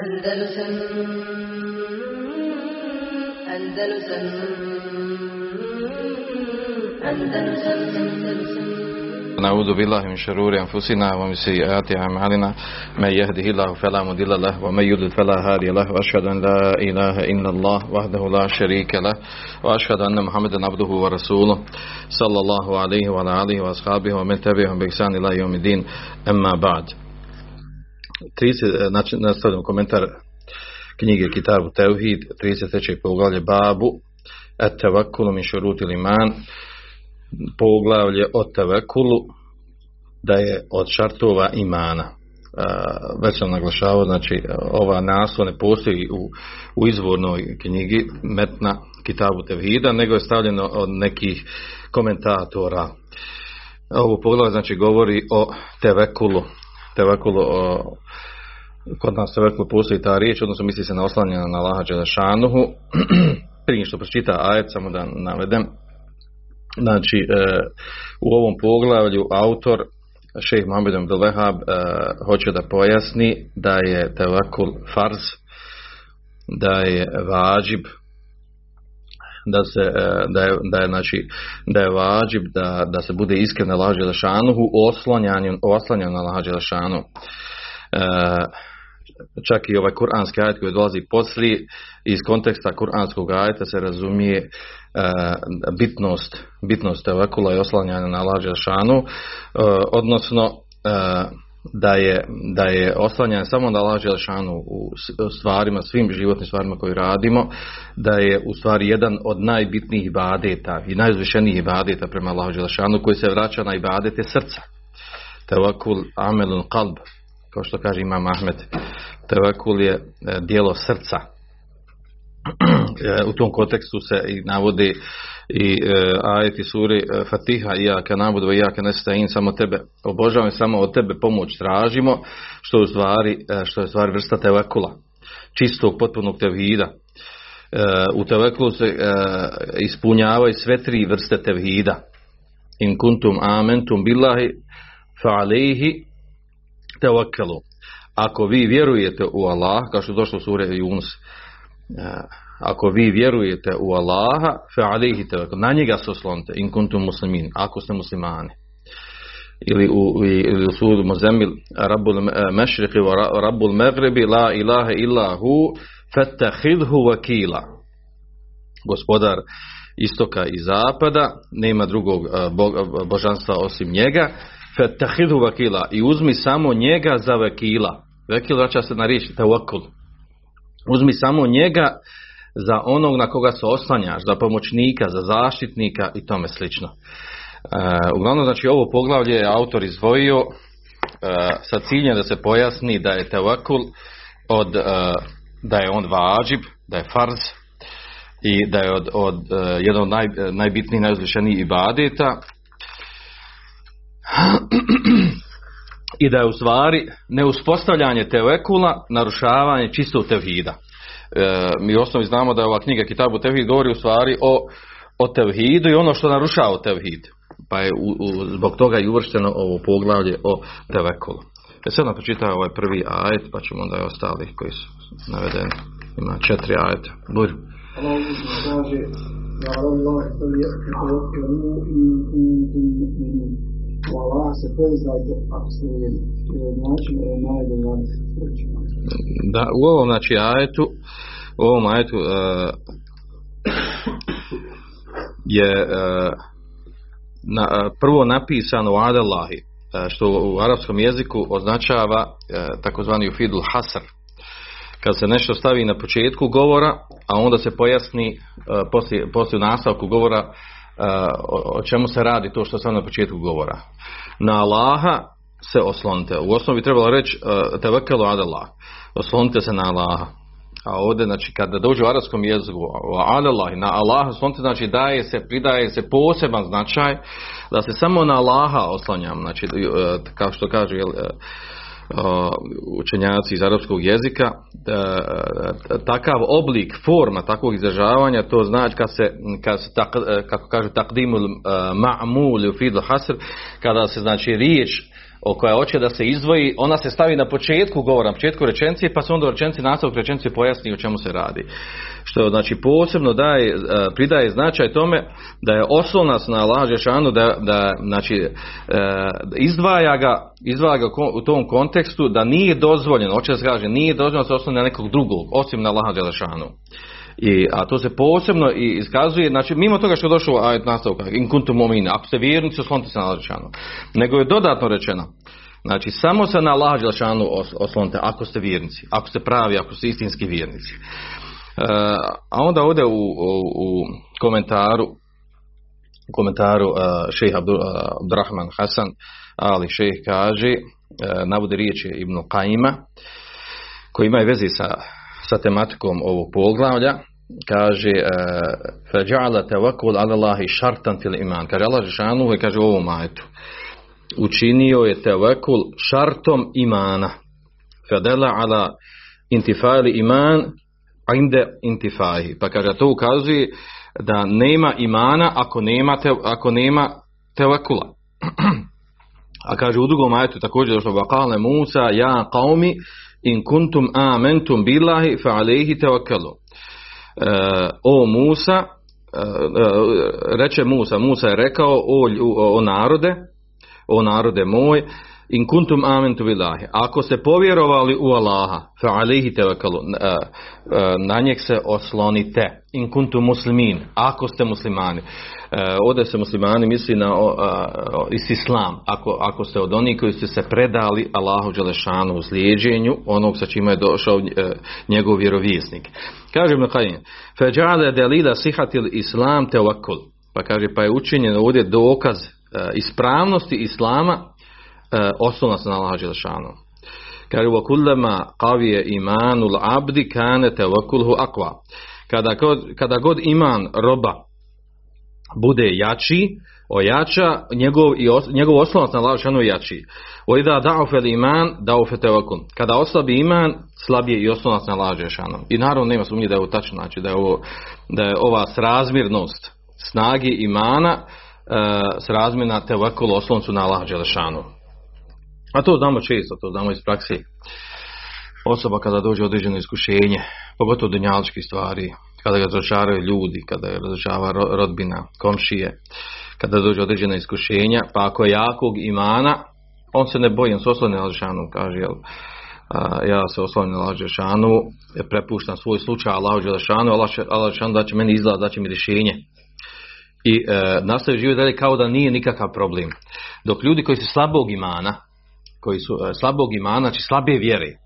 Andalusam Andalusam Andalusam نعوذ بالله من شرور أنفسنا ومن سيئات أعمالنا. من يهده الله فلا مضل له ومن يضلل فلا هادي له. وأشهد أن لا إله إلا الله وحده لا شريك له وأشهد أن محمدا عبده ورسوله صلى الله عليه وعلى آله وأصحابه ومن تبعهم بإحسان إلى يوم الدين. أما بعد 30, znači, nastavljamo komentar knjige Kitabu Teuhid 33. poglavlje Babu Et tevakulu min šuruti liman poglavlje o tevekulu da je od šartova imana. Već sam naglašavao, znači ova naslov ne postoji u, u izvornoj knjigi Metna Kitabu Tevhida, nego je stavljeno od nekih komentatora. Ovo poglavlje znači govori o tevekulu. Tevekulu o, kod nas tevekulu postoji ta riječ, odnosno misli se na oslanjena na Laha Đelešanuhu. Prije što pročita ajet, samo da navedem, Znači, e, u ovom poglavlju autor šejh Mohamed Abdul Wahab e, hoće da pojasni da je tevakul farz, da je vađib, da se e, da je, da je znači da je vađib da, da se bude iskren na lađe lašanuhu oslanjanju oslanjanju na lađe lašanu e, čak i ovaj kuranski ajet koji dolazi poslije iz konteksta kuranskog ajeta se razumije bitnost, bitnost tevekula i oslanjanja na lađe šanu, odnosno da je, da je oslanjanje samo na lađe šanu u stvarima, svim životnim stvarima koje radimo, da je u stvari jedan od najbitnijih ibadeta i najuzvišenijih ibadeta prema lađe šanu koji se vraća na ibadete srca. Tevekul amelun kalb, kao što kaže Imam Ahmed, tevekul je dijelo srca, u tom kontekstu se i navodi i e, ajeti suri e, Fatiha i jaka nabudu i jaka nestain samo tebe obožavam samo od tebe pomoć tražimo što u stvari, e, što je stvari vrsta tevekula čistog potpunog tevhida. E, u tevekulu se e, ispunjavaju sve tri vrste tevhida. In kuntum amentum billahi fa alejhi tevekelu ako vi vjerujete u Allah kao što je došlo u suri Yunus ako vi vjerujete u Allaha fa alihi na njega se oslonite in kuntum muslimin ako ste muslimani. Ili u, ili u sudu Muzemil Rabbul mešriqi wa Rabbul magribi la ilaha illa hu fattakhidhu wakila gospodar istoka i zapada nema drugog božanstva osim njega fattakhidhu wakila i uzmi samo njega za vakila. Vakil vraća se na riječ tawakkul uzmi samo njega za onog na koga se oslanjaš, za pomoćnika, za zaštitnika i tome slično. E, uglavnom, znači ovo poglavlje je autor izdvojio e, sa ciljem da se pojasni da je tevakul od, e, da je on vađib, da je farz i da je od, od jedan od naj, najbitnijih, najuzvišenijih ibadeta i da je u stvari neuspostavljanje tevekula narušavanje čistog tevhida. E, mi u osnovi znamo da je ova knjiga Kitabu Tevhid govori u stvari o, o tevhidu i ono što narušava tevhid. Pa je u, u, zbog toga i uvršteno ovo poglavlje o tevekulu. E sad nam pročitao ovaj prvi ajet, pa ćemo onda i ostali koji su navedeni. Ima četiri ajeta. Bujru. U se pouzdajte ako Da, u ovom znači ajetu, u ovom ajetu uh, je uh, na, uh, prvo napisano Adelahi, što u arapskom jeziku označava takozvani ufidul hasr, kad se nešto stavi na početku govora, a onda se pojasni poslije, poslije nastavku govora o čemu se radi to što sam na početku govora. Na Allaha se oslonite. U osnovi trebalo reći uh, tevekelu ad Allah. Oslonite se na Allaha. A ovdje, znači, kada dođe u arabskom jeziku, Allah, na Allaha oslonite, znači, daje se, pridaje se poseban značaj da se samo na Allaha oslanjam. Znači, kao što kaže, jel, učenjaci iz arapskog jezika takav oblik forma takvog izražavanja to znači kad se, kad se tak, kako kaže takdimul ma'mul fidl hasr kada se znači riječ koja hoće da se izdvoji, ona se stavi na početku govora, na početku rečencije, pa se onda u rečenci nastavak rečencije pojasni o čemu se radi. Što znači posebno daje, e, pridaje značaj tome da je oslonac na Allah Žešanu da, da znači, e, izdvaja ga, izdvaja ga u tom kontekstu da nije dozvoljeno, hoće da se kaže, nije dozvoljeno da se osloni na nekog drugog, osim na Allah Žešanu. I, a to se posebno i iskazuje, znači mimo toga što je došao ajet nastavka, in kuntum mu'minin, ako ste vjernici, oslonite se na Allah Đelešanu. Nego je dodatno rečeno, znači samo se na Allah Đelešanu oslonite ako ste vjernici, ako ste pravi, ako ste istinski vjernici. E, a onda ovdje u, u, u komentaru u komentaru uh, šejh Abdurrahman Hasan ali šejh kaže uh, navodi riječi Ibn Qaima koji imaju vezi sa, sa tematikom ovog poglavlja kaže فَجَعَلَ تَوَكُلْ عَلَى اللَّهِ شَرْطًا فِي الْإِمَانِ kaže Allah Žešanu kaže u ovom učinio je tevekul šartom imana fadela ala intifali iman inde intifahi pa kaže to ukazuje da nema imana ako nema, te, ako nema tevekula a kaže u drugom majetu također došlo vakale Musa ja qaumi in kuntum amentum billahi fa alejhi tevekelu E, o Musa, e, e, reče Musa, Musa je rekao o, o narode, o narode moj, in kuntum amentu billahi. Ako ste povjerovali u Allaha, fa alihi tevakalu, na njeg se oslonite. In kuntum muslimin, ako ste muslimani. Ovdje se muslimani misli na is islam. Ako, ako ste od onih koji ste se predali Allahu Đelešanu u onog sa čima je došao njegov vjerovjesnik. Kaže Ibn Qayyim, feđale delila sihatil islam tevakul. Pa kaže, pa je učinjen ovdje dokaz ispravnosti islama osnovna se na Allaha Đelešanu. Kaže, qavije imanul abdi kane tevakulhu akva. Kada god, kada god iman roba bude jači, ojača, njegov, i os, njegov oslonac na Allaha je jači. Oida da'ufel iman, da'ufe tevakul. Kada oslabi iman, slabije i oslonac na Đelešanu. I naravno nema sumnje da je ovo tačno, znači da je, ovo, da je ova srazmjernost snagi imana, s razmjena tevakul osloncu na Đelešanu. A to znamo često, to znamo iz praksi. Osoba kada dođe određeno iskušenje, pogotovo dunjaličkih stvari, kada ga razočaraju ljudi, kada ga razočava rodbina, komšije, kada dođe određena iskušenja, pa ako je jakog imana, on se ne boji, on se osloni na kaže, jel, a, ja se oslovim na Lađešanu, prepuštam svoj slučaj Allah Đelešanu, Allah da će meni izlaz, da će mi rješenje. I e, nastavi živjeti dalje kao da nije nikakav problem. Dok ljudi koji su slabog imana, koji su e, slabog imana, znači slabije vjere,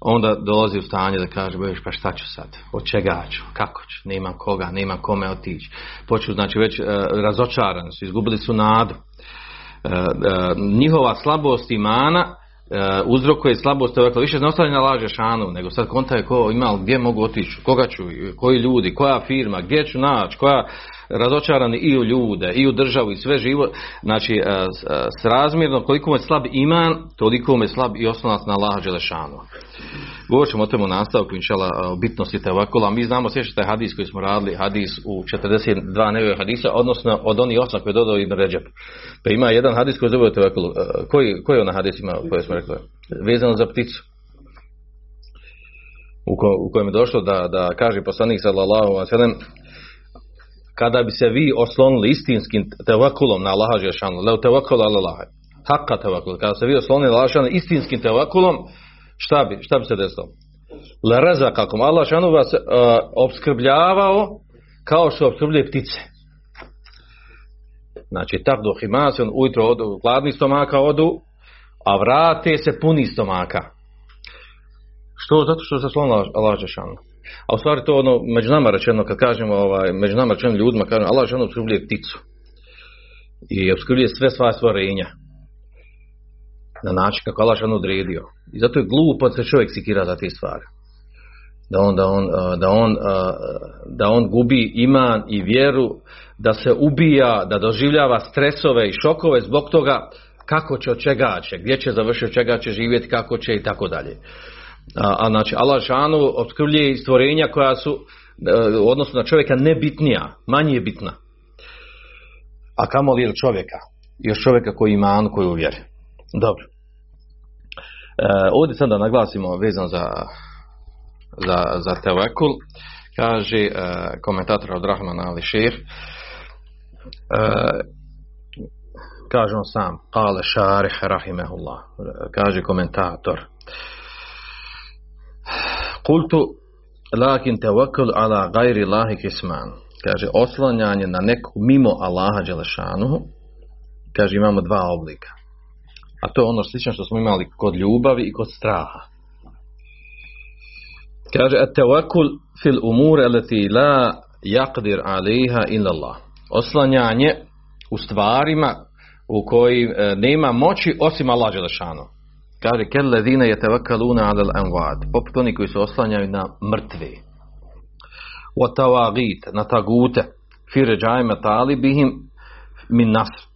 onda dolazi u stanje da kaže, bojiš, pa šta ću sad, od čega ću, kako ću, nema koga, nema kome otići. Poču, znači već e, razočarani su, izgubili su nadu. E, njihova slabost imana uzrokuje slabost ovakva, više ne ostavlja na laže šanu, nego sad konta je ko ima, gdje mogu otići, koga ću, koji ljudi, koja firma, gdje ću naći, koja razočarani i u ljude, i u državu, i sve živo, znači e, e, s razmjerno koliko mu je slab iman, toliko mu je slab i osnovac na Allaha Đelešanu. Govorit ćemo o tome u nastavku, inšala, o bitnosti tevakula. Mi znamo sve što je hadis koji smo radili, hadis u 42 nevije hadisa, odnosno od onih osam koje je dodao Ibn Ređep. Pa ima jedan hadis koji zove tevakulu. E, koji, koji je ona hadis ima koje smo rekli? Vezano za pticu. U, ko, u kojem je došlo da, da kaže poslanik sallallahu sallam kada bi se vi oslonili istinskim tevakulom na Allaha Žešanu, leo tevakul ala Allaha, hakka tevakul, kada se vi oslonili Allaha istinskim tevakulom, šta bi, šta bi se desilo? Le reza kakom Allah Žešanu vas uh, obskrbljavao kao što obskrbljuje ptice. Znači, tak do himasion, ujutro odu, gladni stomaka odu, a vrate se puni stomaka. Što? Zato što se slonila Allah Žešanu. A u stvari to ono, među nama rečeno, kad kažemo, ovaj, među nama rečeno ljudima, kažemo, Allah žena obskrbljuje pticu. I obskrbljuje sve svoje stvorenja. Na način kako Allah žena odredio. I zato je glupo da se čovjek sikira za te stvari. Da on, da on, da on, da on gubi iman i vjeru, da se ubija, da doživljava stresove i šokove zbog toga kako će, od čega će, gdje će završiti, od čega će živjeti, kako će i tako dalje a, a znači Allah šanu obskrbljuje stvorenja koja su e, u odnosu na čovjeka nebitnija, manje je bitna. A kamo li čovjeka? Još čovjeka koji ima anu koji uvjeri. Dobro. E, ovdje sad da naglasimo vezano za, za, za tevekul, kaže e, komentator od Rahmana Ali Šir, e, kaže on sam, kale šarih rahimehullah, kaže komentator, kultu lakin tevekul ala gajri lahi kisman, kaže oslanjanje na nekog mimo Allaha Đelešanuhu, kaže imamo dva oblika. A to je ono slično što smo imali kod ljubavi i kod straha. Kaže, at tawakul fil umur alati la yaqdir alaiha illa Allah. Oslanjanje u stvarima u koji e, nema moći osim Allah Đelešanu. Kaže, kel ledine je tevakaluna alal anvad. Poput oni koji se oslanjaju na mrtve. Wa tawagit, na tagute. Fi ređajima talibihim min nasr.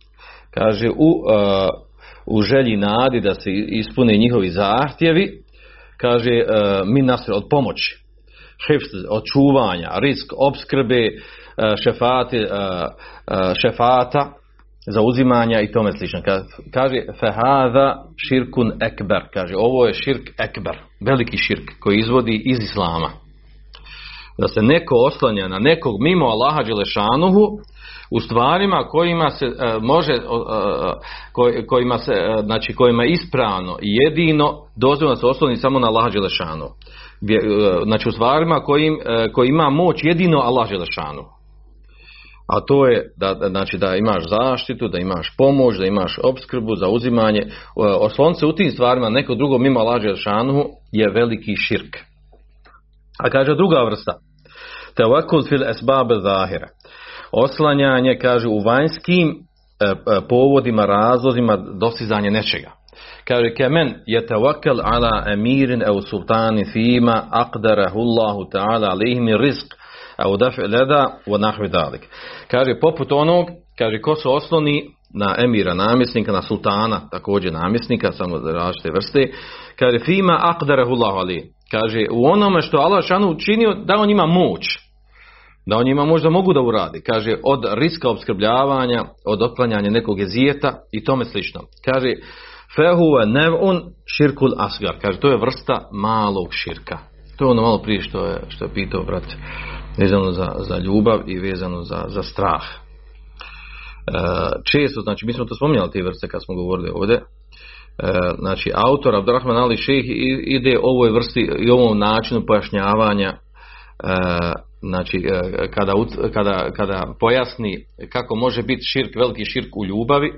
Kaže, u uh, u želji nadi da se ispune njihovi zahtjevi, kaže e, mi nas od pomoći, šefst, od čuvanja, risk, obskrbe, e, šefati, šefata, zauzimanja i tome slično. Kaže, fehada širkun ekber, kaže, ovo je širk ekber, veliki širk koji izvodi iz islama. Da se neko oslanja na nekog mimo Allaha Đelešanuhu, u stvarima kojima se e, može e, kojima se e, znači kojima je ispravno i jedino dozvoljeno se osloni samo na Allah Đelešanu. Znači u stvarima kojim, koji ima moć jedino Allah Đelešanu. A to je da, znači da imaš zaštitu, da imaš pomoć, da imaš obskrbu, za uzimanje. Oslon se u tim stvarima neko drugo mimo Allah Đelešanu je veliki širk. A kaže druga vrsta. Tevakul fil esbabe zahira oslanjanje, kaže, u vanjskim e, e, povodima, razlozima dostizanje nečega. Kaže, kemen je tevakel ala emirin au sultani fima aqdarahu Allahu ta'ala alihim rizq au dafi leda wa nahvi dalik. Kaže, poput onog, kaže, ko se osloni na emira namjesnika, na sultana, također namjesnika, samo za različite vrste, kaže, fima aqdarahu alihim. Kaže, u onome što Allah šanu učinio, da on ima moć da on njima možda mogu da uradi. Kaže, od riska obskrbljavanja, od otklanjanja nekog jezijeta i tome slično. Kaže, fehuve nevun širkul asgar. Kaže, to je vrsta malog širka. To je ono malo prije što je, što je pitao brat vezano za, za ljubav i vezano za, za strah. E, često, znači, mi smo to spominjali te vrste kad smo govorili ovdje, e, znači, autor Abdurrahman Ali Šejh ide ovoj vrsti i ovom načinu pojašnjavanja e, znači kada, kada, kada pojasni kako može biti širk, veliki širk u ljubavi,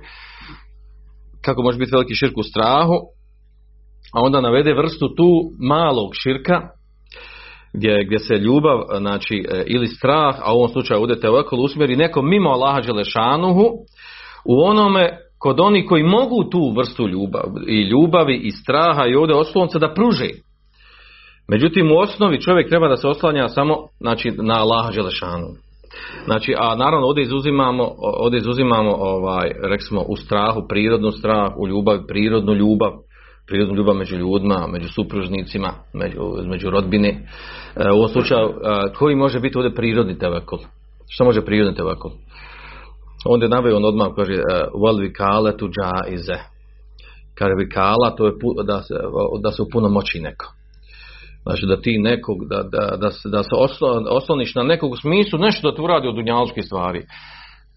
kako može biti veliki širk u strahu, a onda navede vrstu tu malog širka, gdje, gdje se ljubav, znači, e, ili strah, a u ovom slučaju udete ovako usmjeri neko mimo Allaha Đelešanuhu, u onome kod oni koji mogu tu vrstu ljubavi i ljubavi i straha i ovdje oslonca da pruže. Međutim, u osnovi čovjek treba da se oslanja samo znači, na Allaha Đelešanu. Znači, a naravno ovdje izuzimamo, ovdje izuzimamo ovaj, reksimo, u strahu, prirodnu strah, u ljubav, prirodnu ljubav, prirodnu ljubav među ljudima, među supružnicima, među, među rodbine. E, u ovom slučaju, e, koji može biti ovdje prirodni tevekul? Što može prirodni tevekul? Onda je naveo on odmah, kaže, wal vikale tu ize. Kaže vikala, to je da se, da se u puno moći neko. Znači da ti nekog, da, da, da, se, da se osloniš na nekog u smislu nešto da ti uradi od dunjaličkih stvari.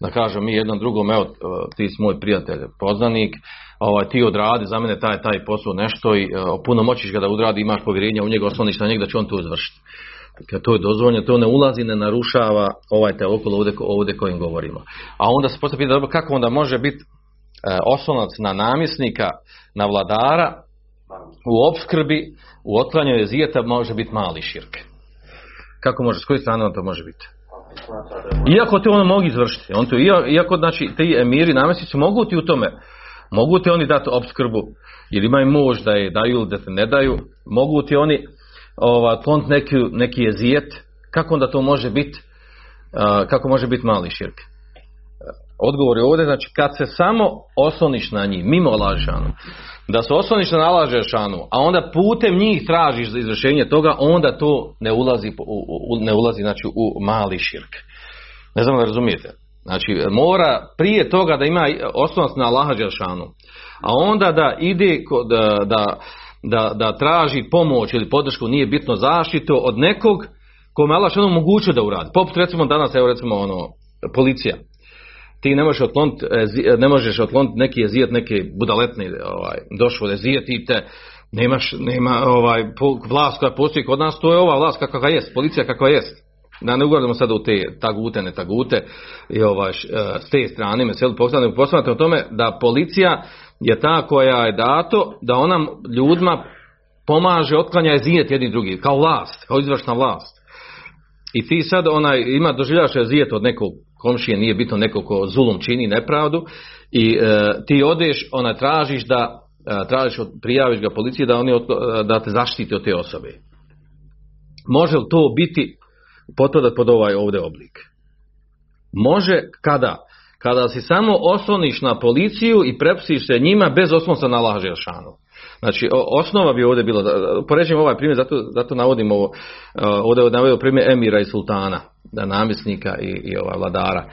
Da kažem mi jednom drugom, evo ti si moj prijatelj, poznanik, ovaj, ti odradi za mene taj, taj posao nešto i puno moćiš ga da odradi, imaš povjerenja u njega, osloniš na njega da će on to izvršiti. Kad to je dozvoljeno, to ne ulazi, ne narušava ovaj te okolo ovdje, ovdje kojim govorimo. A onda se postavlja dobro kako onda može biti e, oslonac na namjesnika, na vladara, u opskrbi, u otklanjanju jezijeta može biti mali širk. Kako može, s koje strane to može biti? Iako te ono mogu izvršiti, on to, iako znači ti emiri namjesnici mogu ti u tome, mogu ti oni dati opskrbu, jer imaju mož da je daju ili da te ne daju, mogu ti oni ova, neki, neki jezijet, kako onda to može biti, kako može biti mali širk? Odgovor je ovdje, znači kad se samo osloniš na njih, mimo lažanu, da se osloniš na nalaže šanu, a onda putem njih tražiš za izvršenje toga, onda to ne ulazi, ne ulazi znači, u mali širk. Ne znam da razumijete. Znači, mora prije toga da ima osnovac na Allaha Đelšanu. a onda da ide da, da, da, da traži pomoć ili podršku, nije bitno zaštitu od nekog kome Allah što moguće da uradi. Poput recimo danas, evo recimo ono, policija. Ti ne možeš otkloniti, e, ne možeš otkloniti neki jezijet, neke budaletne ovaj, došlo i te nemaš, nema ovaj, vlast koja postoji kod nas, to je ova vlast kakva jest, policija kakva jest. Da ne ugradimo sada u te tagute, ne tagute i ovaj, e, s te strane me sve o tome da policija je ta koja je dato da ona ljudima pomaže otklanja zijet jedni drugi, kao vlast, kao izvršna vlast. I ti sad onaj, ima doživljaš zijet od nekog komšije, nije bitno nekog ko zulum čini nepravdu i e, ti odeš, ona tražiš da e, tražiš, prijaviš ga policiji da oni da te zaštiti od te osobe. Može li to biti potvrdat pod ovaj ovdje oblik? Može kada? Kada si samo osloniš na policiju i prepustiš se njima bez oslonca na laži šanu. Znači, osnova bi ovdje bila, poređujemo ovaj primjer, zato, zato navodimo ovo, ovdje navodio primjer emira i sultana, da namjesnika i, i ova vladara.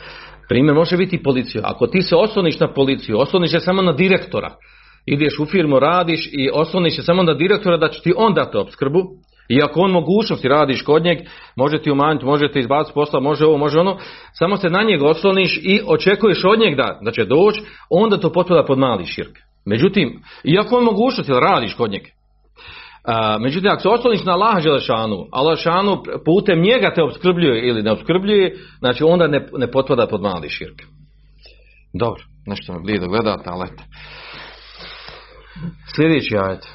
Primjer može biti policija. Ako ti se osloniš na policiju, osloniš se samo na direktora, ideš u firmu, radiš i osloniš se samo na direktora da će ti on dati opskrbu, i ako on mogućnosti radiš kod njeg, može ti umanjiti, može ti izbaciti posla, može ovo, može ono, samo se na njega osloniš i očekuješ od njega da, da će doći, onda to potpada pod mali širk. Međutim, iako on mogućnosti radiš kod njega, međutim, ako se osloniš na Allah Želešanu, Allah putem njega te obskrbljuje ili ne obskrbljuje, znači onda ne, ne potpada pod mali širk. Dobro, nešto me blido gledate, ali eto. Sljedeći ajet.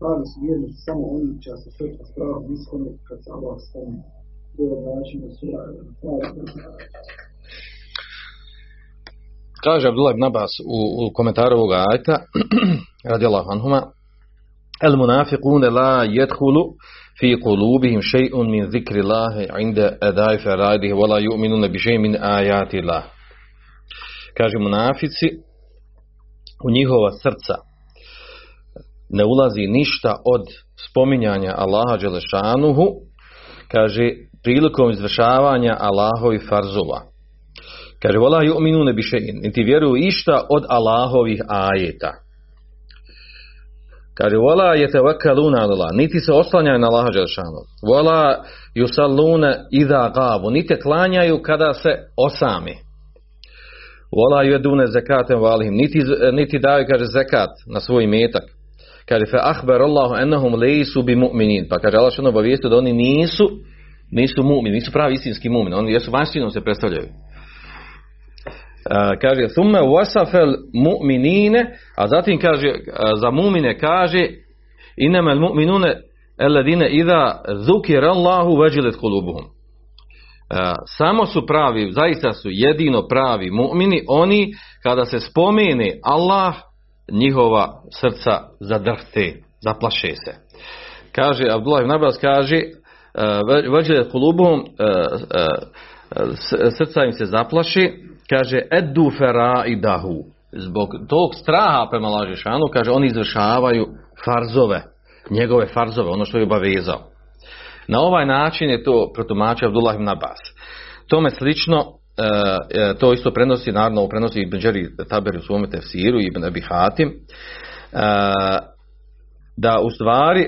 Pravi su vjernici samo oni čija se srca strah iskone kad se Allah Kaže Abdullah ibn Abbas u, u komentaru ovoga ajta, radijallahu anhuma, El munafiqune la jedhulu fi kulubihim še'un min zikri Allahe inda edaj faraidih wala yu'minuna bi še'in min ajati Allah. Kaže munafici, u njihova srca ne ulazi ništa od spominjanja Allaha Đelešanuhu, kaže, prilikom izvršavanja Allahovi farzova. Kaže, vola ju'minu ne bišein, niti vjeruju išta od Allahovih ajeta. Kaže, vola je te Allah, niti se oslanjaju na Allaha Đelešanu. Vola yusalluna idha gavu, niti klanjaju kada se osami. Vola jedune zekatem valihim, niti, niti daju, kaže, zekat na svoj metak. Kaže, fe ahber Allahu ennahum lejsu bi mu'minin. Pa kaže, Allah što da oni nisu, nisu mu'mini, nisu pravi istinski mu'mini. Oni jesu vanštinom se predstavljaju. Uh, kaže, thumme wasafel mu'minine, a zatim kaže, za mu'mine kaže, inema mu'minune alladine idha zukir Allahu veđilet kulubuhum. E, samo su pravi, zaista su jedino pravi mu'mini, oni kada se spomene Allah, njihova srca zadrhte, zaplaše se. Kaže, Abdullah ibn Abbas kaže, e, vađe kulubom, e, srca im se zaplaši, kaže, eddu fera i dahu. Zbog tog straha prema lažešanu, kaže, oni izvršavaju farzove, njegove farzove, ono što je obavezao. Na ovaj način je to protumačio Abdullah ibn Abbas. Tome slično, e, e, to isto prenosi, naravno prenosi Ibn Đeri Taber u svome tefsiru, Ibn Abi Hatim, e, da u stvari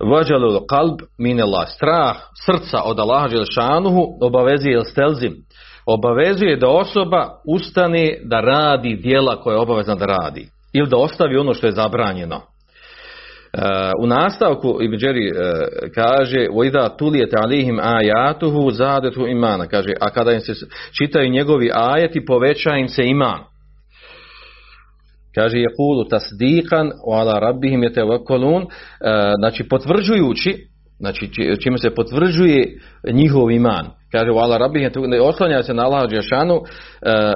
vođalu kalb minela strah srca od Allaha Želešanuhu obavezuje stelzim. Obavezuje da osoba ustane da radi dijela koje je obavezna da radi ili da ostavi ono što je zabranjeno u nastavku Ibn Đeri uh, kaže وَإِذَا تُلِيَتَ عَلِيهِمْ آيَاتُهُ زَادَتُ imana kaže, a kada im se čitaju njegovi ajeti poveća im se iman kaže je kulu tasdikan ala rabbihim yatawakkalun znači potvrđujući znači čime se potvrđuje njihov iman kaže ala rabbihim ne oslanja se na Allah džeshanu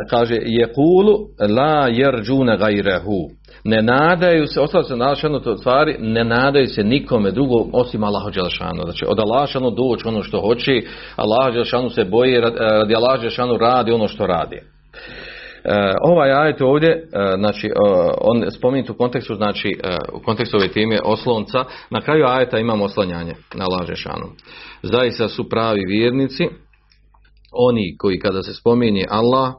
kaže je kulu la yarjuna gajrehu ne nadaju se, ostalo se na to stvari, ne nadaju se nikome drugom osim Allaha Đelešanu. Znači od Allaha Đelešanu doći ono što hoće, Allah Đelešanu se boji, radi Allaha Đelešanu radi ono što radi. ovaj ajet ovdje, e, znači, e, on spomenut u kontekstu, znači, e, u kontekstu ove teme oslonca, na kraju ajeta imamo oslanjanje na laže šanu. Zaista su pravi vjernici, oni koji kada se spominje Allah,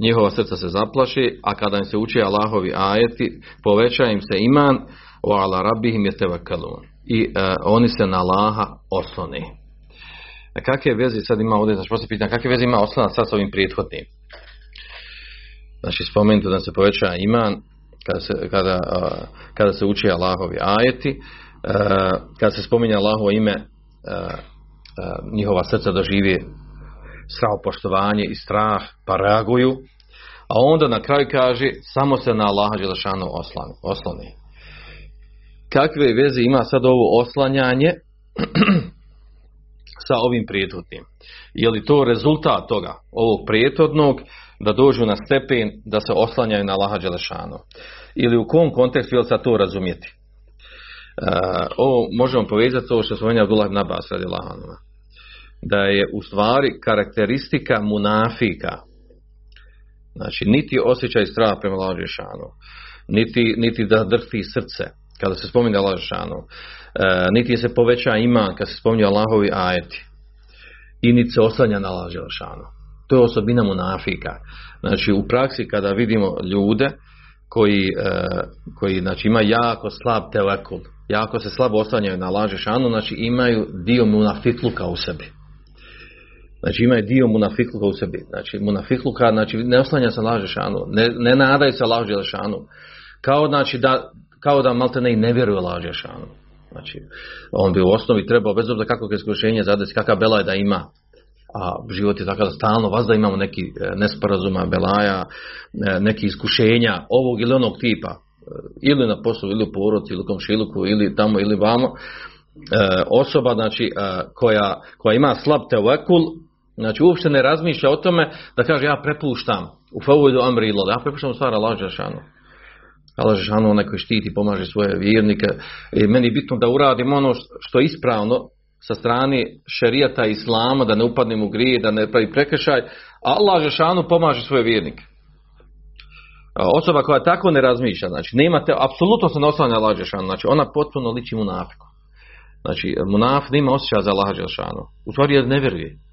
njihova srca se zaplaši, a kada im se uči Allahovi ajeti, poveća im se iman, o ala rabbihim je tevakalun. I oni se na Allaha osloni. Kakve veze sad ima ovdje, znači poslije pitanja, kakve veze ima oslonac sad s ovim prethodnim? Znači spomenuto da se poveća iman kada se, kada, kada se uči Allahovi ajeti, kada se spominje Allahovo ime, njihova srca doživi poštovanje i strah, pa reaguju, a onda na kraju kaže samo se na Allaha Đelešanu osloni. Kakve veze ima sad ovo oslanjanje sa ovim prijethodnim? Je li to rezultat toga, ovog prijethodnog, da dođu na stepen da se oslanjaju na Allaha Đelešanu. Ili u kom kontekstu je sad to razumjeti? Uh, ovo možemo povezati to što spomenuo Abdullah ibn Abbas radi Da je u stvari karakteristika munafika. Znači, niti osjećaj strah prema Allahu Đelešanu, niti, niti da drhti srce kada se spominje Allah Đelešanu, uh, niti se poveća iman kada se spominje Allahovi ajeti i niti se oslanja na Allah Đelešanu. To je osobina munafika. Znači u praksi kada vidimo ljude koji, e, koji znači, ima jako slab telekul, jako se slabo oslanjaju na laže šanu, znači imaju dio munafikluka u sebi. Znači imaju dio munafikluka u sebi. Znači munafikluka, znači ne oslanja se laže šanu, ne, ne nadaju se laže šanu. Kao znači da, kao da malte ne i ne vjeruje laže šanu. Znači, on bi u osnovi trebao, bez obzira kakvog iskušenja zadesi, kakav belaj da ima, a život je takav da stalno vas da imamo neki e, nesporazuma, belaja, e, neki iskušenja ovog ili onog tipa, e, ili na poslu, ili u porodci, ili u komšiluku, ili tamo, ili vamo, osoba znači, koja, koja ima slab tevekul, znači uopšte ne razmišlja o tome da kaže ja prepuštam u favoidu amri ilo, ja prepuštam stvar Allah Žešanu. Allah Žešanu onaj koji štiti, pomaže svoje vjernike i meni je bitno da uradim ono što je ispravno sa strane šerijata islama, da ne upadnem u grije, da ne pravi prekršaj, Allah Žešanu pomaže svoje vjernike. Osoba koja tako ne razmišlja, znači nemate, apsolutno se ne oslanja Allah Žešanu, znači ona potpuno liči munafiku. Znači, munaf nema osjećaja za Allah Žešanu. U stvari ne vjeruje.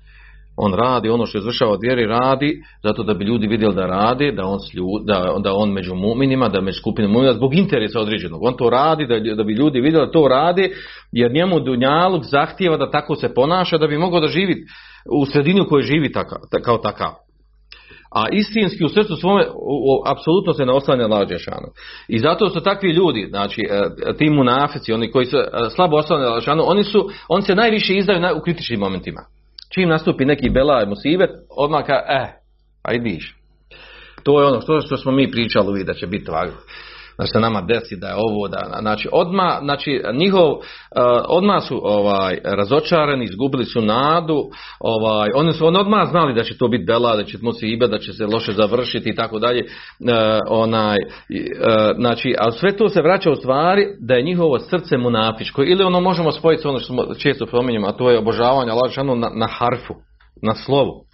On radi ono što izvršava od vjeri, radi zato da bi ljudi vidjeli da radi, da on, da, da on među muminima, da među skupinom muminima, zbog interesa određenog. On to radi da, da bi ljudi vidjeli da to radi, jer njemu dunjaluk zahtijeva da tako se ponaša, da bi mogao da živi u sredini u kojoj živi taka, kao takav. A istinski u srcu svome apsolutno se ne oslanja na I zato su takvi ljudi, znači e, ti munafici, oni koji su e, slabo oslanjali na oni su, oni se najviše izdaju u kritičnim momentima. Čim nastupi neki belaj musibet, odmah ka, eh, ajdiš. To je ono što, što smo mi pričali da će biti ovako da se nama desi da je ovo, da, znači odma, znači njihov, uh, odmah su ovaj, razočarani, izgubili su nadu, ovaj, oni su on odmah znali da će to biti bela, da će ibe, da će se loše završiti i tako dalje, uh, onaj, uh, znači, ali sve to se vraća u stvari da je njihovo srce munafičko, ili ono možemo spojiti s ono što smo često spominjemo, a to je obožavanje Allah na, na harfu, na slovu,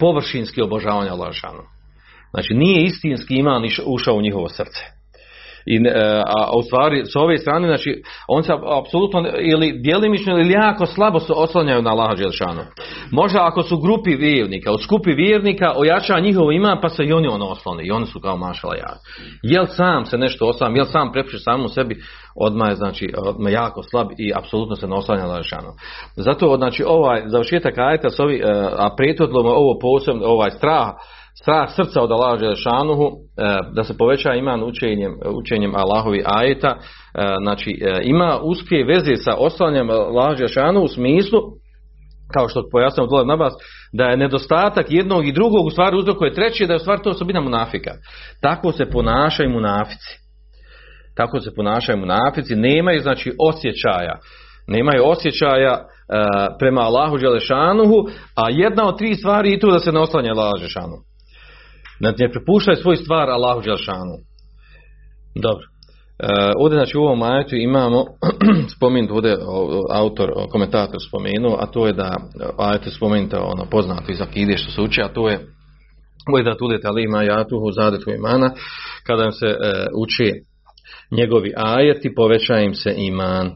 površinski obožavanje Allah Znači nije istinski iman ušao u njihovo srce. I, e, a, u stvari s ove strane, znači, on se apsolutno ili djelimično ili jako slabo se oslanjaju na Allaha Đelšanu. Možda ako su grupi vjernika, u skupi vjernika ojača njihovo ima, pa se i oni ono oslone i oni su kao mašala ja. Jel sam se nešto osam, jel sam prepiše samo sebi, odmah je znači odmah jako slab i apsolutno se ne oslanja na Đelšanu. Zato znači ovaj završetak ajeta s ovi, e, a prethodno ovo posebno ovaj strah strah srca od Allaha Želešanuhu, e, da se poveća iman učenjem, učenjem Allahovi ajeta, e, znači e, ima uske veze sa oslanjem Allaha Želešanuhu u smislu, kao što pojasnimo dole na vas, da je nedostatak jednog i drugog u stvari uzrokuje treći, da je u stvari to osobina munafika. Tako se ponašaju munafici. Tako se ponašaju munafici, nemaju znači osjećaja, nemaju osjećaja prema Allahu Želešanuhu, a jedna od tri stvari i tu da se ne oslanja Allahu Želešanuhu. Znači ne prepuštaju svoj stvar Allahu Đelšanu. Dobro. E, ovdje znači u ovom majetu imamo spomenut ovdje autor, komentator spomenuo, a to je da ajetu spomenuto ono poznato iz akide što se uči, a to je Vojda tudet alima jatuhu zadetu imana, kada im se e, uči njegovi ajeti, poveća im se iman.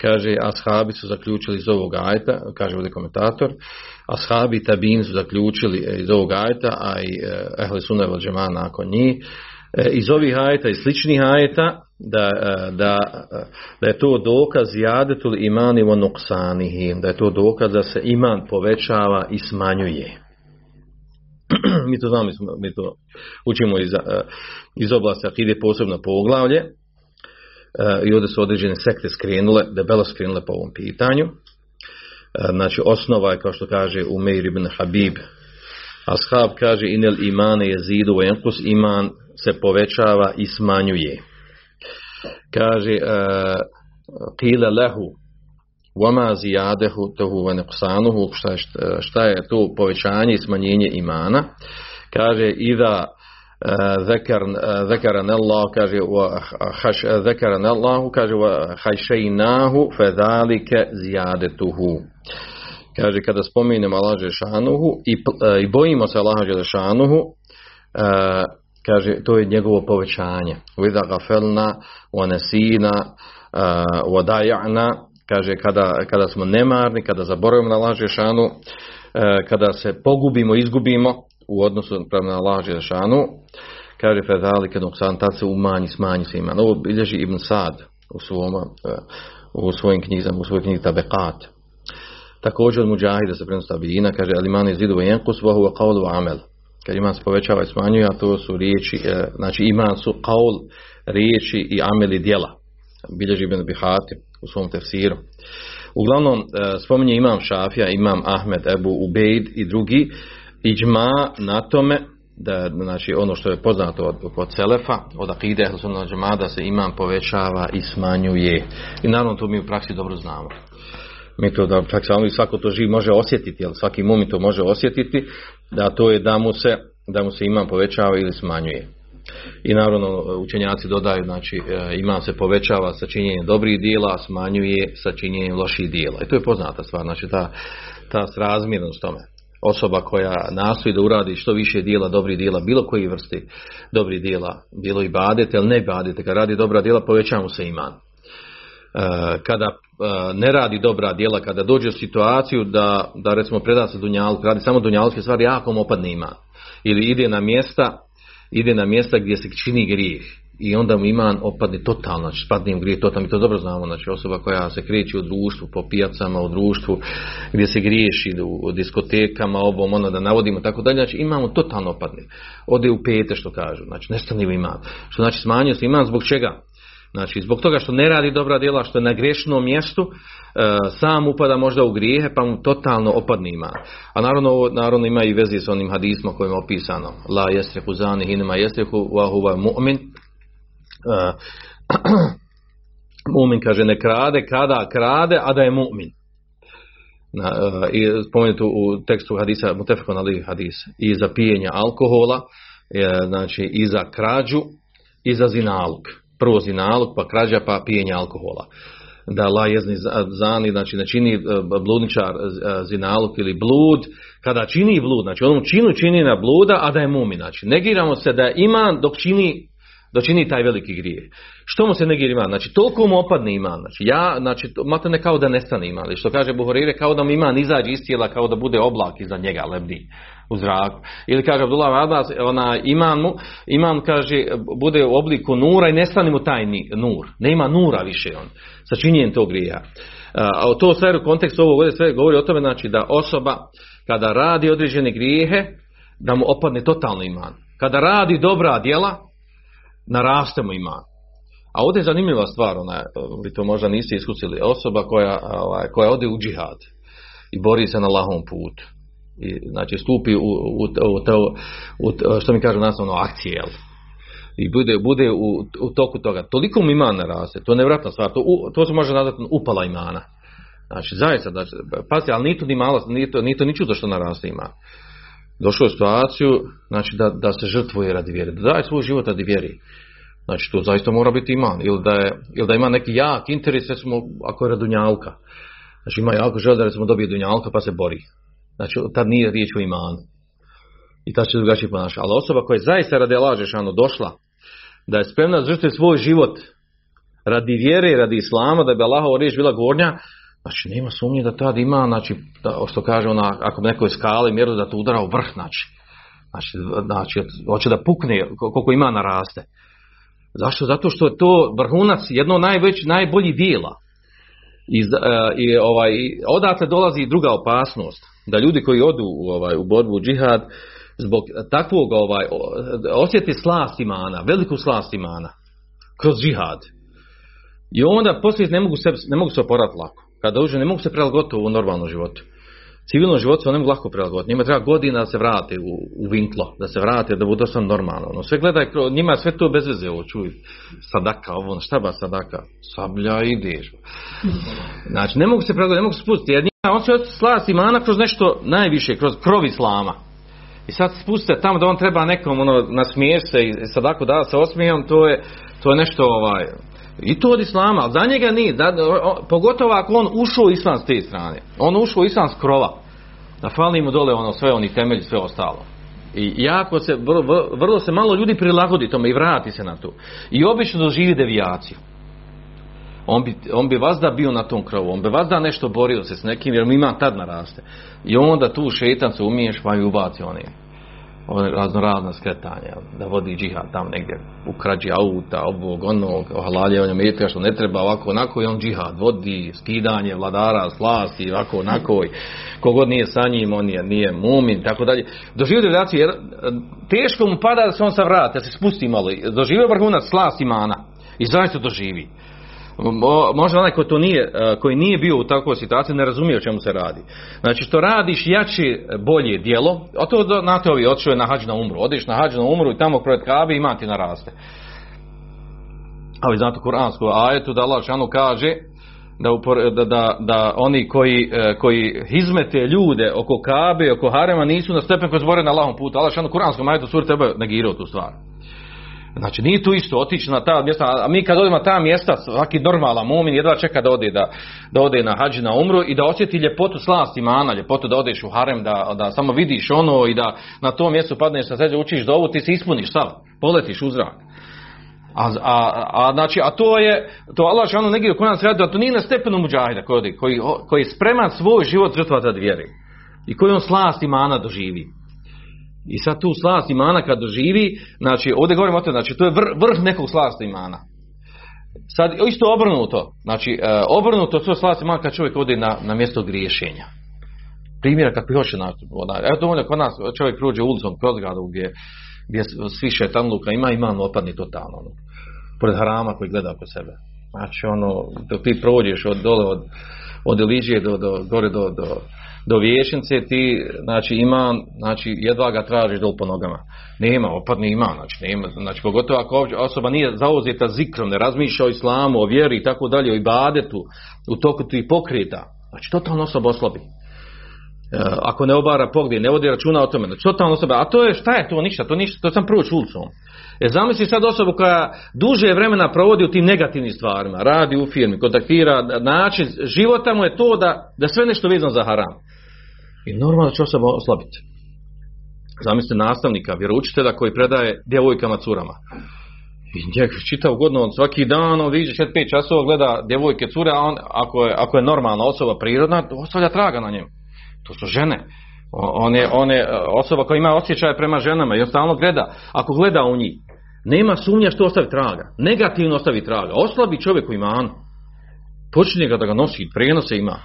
Kaže, ashabi su zaključili iz ovog ajeta, kaže ovdje komentator, ashabi tabin su zaključili e, iz ovog ajeta, a i e, ehli sunne vel džema nakon njih, e, iz ovih ajeta i sličnih ajeta, da, da, da je to dokaz jadetul imani wa nuqsanihi, da je to dokaz da se iman povećava i smanjuje. mi to znamo, mi to učimo iz, iz oblasti akide posebno poglavlje i ovdje su određene sekte skrenule, debelo skrenule po ovom pitanju. E, Znači osnova je kao što kaže Umeir ibn Habib Ashab kaže inel imane jezidu wa yankus iman se povećava i smanjuje. Kaže e, qila lehu Wama zijadehu nuqsanuhu šta, je- šta je to povećanje i smanjenje imana kaže iza ذكرنا الله kaže وخش ذكرنا الله kaže وخشيناه فذلك زيادته kaže kada spominjemo Allah Žešanuhu i, e, i bojimo se Allah Žešanuhu e, kaže to je njegovo povećanje وإذا غفلنا ونسينا ودايعنا kaže kada, kada smo nemarni, kada zaboravimo na Allah Žešanu, e, kada se pogubimo, izgubimo u odnosu prema Allah Žešanu, kaže Fedalike Nuksan, tad se umanji, smanji se iman. Ovo bilježi Ibn Sad u, svom, e, u svojim knjizama, u svojoj knjizi Tabekat. Također od Mujahida se prenosi tabijina, kaže Aliman iz zidu jenkus, wa huwa qawlu wa amel. Kad iman se povećava i smanjuje, a to su riječi, e, znači iman su qaul, riječi i ameli djela. Bilježi Ibn Bihati u svom tefsiru. Uglavnom, e, spominje imam Šafija, imam Ahmed, Ebu Ubejd i drugi, iđma na tome da znači ono što je poznato od, od Selefa, od Akide, Džema, da se imam povećava i smanjuje. I naravno to mi u praksi dobro znamo. Mi to da čak samo i svako to živ može osjetiti, jer svaki mumin to može osjetiti, da to je da mu se, da mu se imam povećava ili smanjuje. I naravno učenjaci dodaju, znači e, imam se povećava sa činjenjem dobrih dijela, smanjuje sa činjenjem loših dijela. I to je poznata stvar, znači ta, ta srazmjernost tome. Osoba koja nastoji da uradi što više dijela, dobrih dijela, bilo koji vrsti dobrih dijela, bilo i badete, ali ne badete, kad radi dobra dijela, povećava mu se iman. E, kada e, ne radi dobra djela, kada dođe u situaciju da, da recimo preda se dunjalku, radi samo dunjalske stvari, jako mu opadne iman. Ili ide na mjesta, ide na mjesta gdje se čini grijeh i onda mu iman opadne totalno, znači spadne u grijeh totalno, mi to dobro znamo, znači osoba koja se kreće u društvu, po pijacama, u društvu, gdje se griješi, u diskotekama, ovom, ono da navodimo, tako dalje, znači iman mu totalno opadne. Ode u pete, što kažu, znači nestane u iman. Što znači smanjio se iman, zbog čega? Znači, zbog toga što ne radi dobra djela, što je na grešnom mjestu, e, sam upada možda u grijehe, pa mu totalno opadne iman. A naravno, ovo, naravno ima i vezi s onim hadismom kojim je opisano. La jestrehu zani hinima jestrehu wa huwa mu'min. E, mu'min kaže ne krade, kada krade, a da je mu'min. Na, e, I spomenuto u tekstu hadisa, mutefekon ali hadis, i za pijenja alkohola, e, znači i za krađu, i za zinaluk prvo zinalog, pa krađa, pa pijenje alkohola. Da la jezni zani, znači ne čini bludničar zinalog ili blud, kada čini blud, znači onom činu čini na bluda, a da je mumi, znači negiramo se da ima dok čini dok čini taj veliki grijeh. Što mu se negira iman? Znači, toliko mu opadne iman. Znači, ja, znači, mate ne kao da nestane iman. Što kaže Buhorire, kao da mu iman izađe iz tijela, kao da bude oblak iza njega, lebdi u zraku. Ili kaže Abdullah Abbas, ona iman mu, iman kaže, bude u obliku nura i nestane mu taj nur. Nema nura više on, sa činjenjem tog grija. A to sve u kontekstu ovog ovdje sve govori o tome, znači, da osoba, kada radi određene grijehe, da mu opadne totalno iman. Kada radi dobra djela, naraste mu iman. A ovdje je zanimljiva stvar, ona, vi to možda niste iskusili, osoba koja, ovaj, koja ode u džihad i bori se na lahom putu. I, znači stupi u, u, u, to, u, što mi kažu nastavno akcije? I bude, bude u, u toku toga. Toliko mu iman naraste, to je nevratna stvar, to, to se može nazvati upala imana. Znači, zaista, znači, pazite, ali nije to ni malo, nije to, nije to ni čudo što naraste ima. Došao u situaciju, znači, da, da se žrtvuje radi vjere, da daje svoj život radi vjeri. Znači, to zaista mora biti iman. Ili da, je, ili da ima neki jak interes, recimo, ako je radunjalka. Znači, ima jako želja da recimo dobije dunjalka pa se bori. Znači, tad nije riječ o imanu. I ta će drugačije ponašati. Ali osoba koja je zaista radi Allah Žešanu došla, da je spremna žrtve svoj život radi vjere i radi islama, da bi Allahova riječ bila gornja, znači nema sumnje da tad ima, znači, da, što kaže ona, ako bi nekoj skali mjeru da to udara u vrh, znači, znači, znači, hoće da pukne koliko ima naraste. Zašto? Zato što je to vrhunac jedno najveć, najboljih dijela. I, e, i ovaj, odatle dolazi i druga opasnost. Da ljudi koji odu u, ovaj, u borbu u džihad, zbog takvog ovaj, osjeti slast imana, veliku slast imana, kroz džihad. I onda poslije ne mogu se, ne mogu se oporati lako. Kada uđu, ne mogu se prilagoditi u normalnom životu. Civilnom životu se ne mogu lako prilagoditi. Njima treba godina da se vrate u, u vinklo, da se vrate, da bude sam normalno. No, sve gledaj, njima sve to bez veze, ovo čuj, sadaka, ovo, šta ba sadaka? Sablja, ideš. Znači, ne mogu se prilagoditi, ne mogu se spustiti, jer njima, on se slast imana kroz nešto najviše, kroz krov islama. I sad spustite tamo da on treba nekom ono, nasmiješ se i sadako da se osmijom, to je, to je nešto ovaj, i to od islama, ali za njega nije, da, pogotovo ako on ušao islam s te strane. On ušao islam s krova. Da fali mu dole ono sve, oni temelji, sve ostalo. I jako se, vrlo, vrlo se malo ljudi prilagodi tome i vrati se na to. I obično doživi devijaciju. On bi, on bi vazda bio na tom krovu, on bi vazda nešto borio se s nekim jer mu ima tad naraste. I onda tu šetan se umiješ pa i ubaci one razno razna skretanja, da vodi džihad tam negdje, u auta, ovog, onog, ohalaljevanjem metka što ne treba, ovako, onako i on džihad vodi, skidanje vladara, slasti, ovako, onako, i kogod nije sa njim, on je, nije mumin, tako dalje. Doživio devijaciju, jer teško mu pada da se on savrati, da se spusti malo, doživio vrhunac slast imana i zaista doživi možda onaj koji, to nije, e, koji nije bio u takvoj situaciji ne razumije o čemu se radi. Znači što radiš jače bolje djelo, a to znate ovi otišao je na hađ na umru, odiš na hađ na umru i tamo pred kabe ima ti naraste. Ali znate kuransku ajetu da Allah šanu kaže da, da, da, da, oni koji, e, koji izmete ljude oko kabe, oko harema nisu na stepen koji zbore na Allahom putu. Allah šanu kuranskom ajetu suri treba negirao tu stvar. Znači nije tu isto otići na ta mjesta, a mi kad odemo na ta mjesta, svaki normalan mumin jedva čeka da ode, da, da ode na hađi na umru i da osjeti ljepotu slasti mana, ljepotu da odeš u harem, da, da samo vidiš ono i da na tom mjestu padneš sa seđe, učiš dovu, ti se ispuniš sav, poletiš u zrak. A, a, a, znači, a to je, to Allah ono negdje kod nas radi, da to nije na stepenu muđahida koji, koji, koji je spreman svoj život žrtvati od vjeri. I koji on slast imana doživi. I sad tu slast imana kad doživi, znači ovdje govorimo o tome, znači to je vrh, vrh nekog slasta imana. Sad isto obrnuto, znači e, obrnuto to slast imana kad čovjek ode na, na mjesto griješenja. Primjera kakvi hoće na Evo dovoljno kod nas čovjek prođe ulicom kroz gradu gdje, gdje svi šetanluka ima, ima opadni totalno. Ono, pored harama koji gleda oko sebe. Znači ono, dok ti prođeš od dole od, od Eližije do, do, gore do, do, do vječnice ti, znači ima, znači jedva ga tražiš dol po nogama. Nema, opadni ima, znači nema, znači pogotovo ako osoba nije zauzeta zikrom, ne razmišlja o islamu, o vjeri i tako dalje, o ibadetu, u toku ti pokreta, znači totalno osoba oslabi. E, ako ne obara pogled, ne vodi računa o tome, znači totalno osoba, a to je, šta je to, ništa, to ništa, to sam prvo ulicom. E zamisli sad osobu koja duže vremena provodi u tim negativnim stvarima, radi u firmi, kontaktira, način života mu je to da, da sve nešto vezano za haram. I normalno će osoba oslabiti. Zamislite nastavnika, vjeroučitelja koji predaje djevojkama curama. I njeg čita ugodno, on svaki dan on viđe 4-5 časova, gleda djevojke cure, a on, ako je, ako je normalna osoba prirodna, ostavlja traga na njemu. To su žene. On je, on je osoba koja ima osjećaje prema ženama i on stalno gleda. Ako gleda u njih, nema sumnja što ostavi traga. Negativno ostavi traga. Oslabi čovjeku iman. Počinje ga da ga nosi, prijenose ima.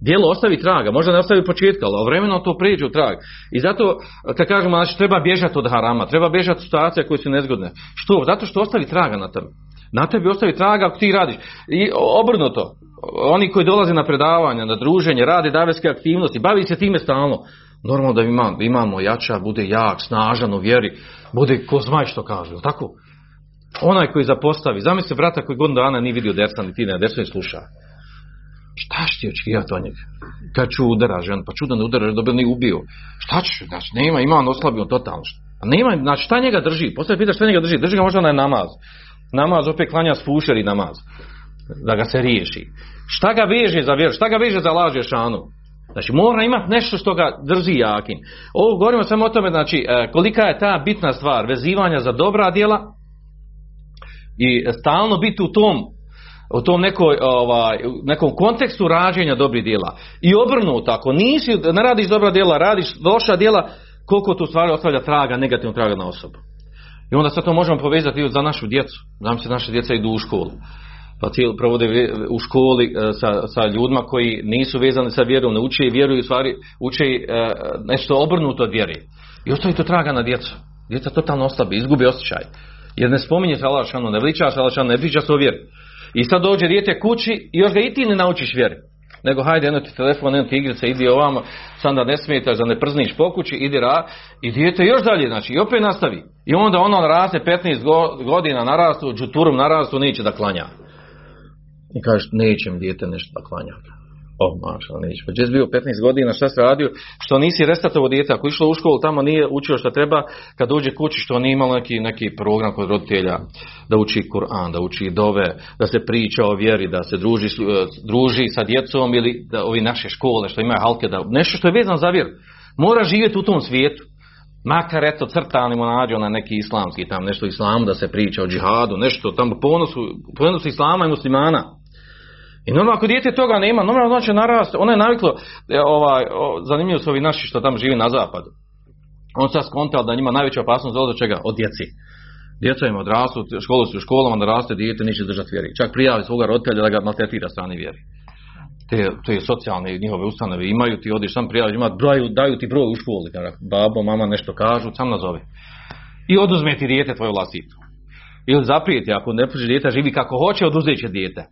Dijelo ostavi traga, možda ne ostavi početka, ali vremeno to prijeđe u trag. I zato, kad kažemo, znači, treba bježati od harama, treba bježati od situacija koje su nezgodne. Što? Zato što ostavi traga na tebi. Na tebi ostavi traga ako ti radiš. I obrnuto, oni koji dolaze na predavanja, na druženje, rade daveske aktivnosti, bavi se time stalno. Normalno da imamo, imamo jača, bude jak, snažan u vjeri, bude ko zmaj što kaže, tako? Onaj koji zapostavi, zamisli brata koji godinu dana nije vidio dersa, ni ti ne dersa sluša. Šta će ti očekivati od njega? Kad ću udara žen, pa čudan udara, da bi ne ubio. Šta ćeš? Znači, nema, ima on oslabio totalno. A nema, znači, šta njega drži? Poslije pita šta njega drži? Drži ga možda na namaz. Namaz opet klanja spušeri namaz. Da ga se riješi. Šta ga veže za vjeru? Šta ga veže za laže šanu? Znači mora imati nešto što ga drži jakim. Ovo govorimo samo o tome, znači e, kolika je ta bitna stvar vezivanja za dobra djela i stalno biti u tom u tom nekoj, ovaj, nekom kontekstu rađenja dobrih djela. I obrnuto, ako nisi, ne radiš dobra djela, radiš loša djela, koliko tu stvari ostavlja traga, negativno traga na osobu. I onda sad to možemo povezati i za našu djecu. Znam se naše djeca idu u školu. Pa cijelo provode u školi e, sa, sa ljudima koji nisu vezani sa vjerom, ne uče i vjeruju, stvari, uče e, nešto obrnuto od vjere. I ostavi to traga na djecu. Djeca totalno oslabi, izgubi osjećaj. Jer ne spominje se Allah ne veliča se Allah ne priča se o vjeri. I sad dođe dijete kući i još ga i ti ne naučiš vjeri. Nego hajde, jedno ti telefon, jedno ti igrica, idi ovamo, sam da ne smijetaš, da ne przniš po kući, idi ra, i dijete još dalje, znači, i opet nastavi. I onda ono raste 15 godina narastu, džuturom narastu, neće da klanja. I kažeš, nećem dijete nešto da klanja. Oh, maša, neće. Pa bio 15 godina, šta se radio? Što nisi restatovo dijete, ako išlo u školu, tamo nije učio što treba, kad dođe kući, što nije imalo neki, neki program kod roditelja, da uči Kur'an, da uči dove, da se priča o vjeri, da se druži, e, druži sa djecom ili da ovi naše škole što imaju halke, da nešto što je vezano za vjeru. Mora živjeti u tom svijetu. Makar eto crtani mu nađu na neki islamski, tam nešto islamu da se priča o džihadu, nešto tamo ponosu, ponosu islama i muslimana. I normalno ako dijete toga nema, normalno on će narast, ono je naviklo, e, ovaj, zanimljivo su ovi naši što tamo živi na zapadu. On sad skontao da njima najveća opasnost od čega? Od djeci. Djeca im odrastu, školu su u školama, naraste, dijete neće držati vjeri. Čak prijavi svoga roditelja da ga maltretira strani vjeri. Te, te socijalne njihove ustanove imaju, ti odiš sam prijavi, ima, braju, daju ti broj u školi, kada babo, mama nešto kažu, sam nazove. I oduzme ti dijete tvoje vlastito. Ili zaprijeti, ako ne puši dijete, živi kako hoće, oduzet će dijete.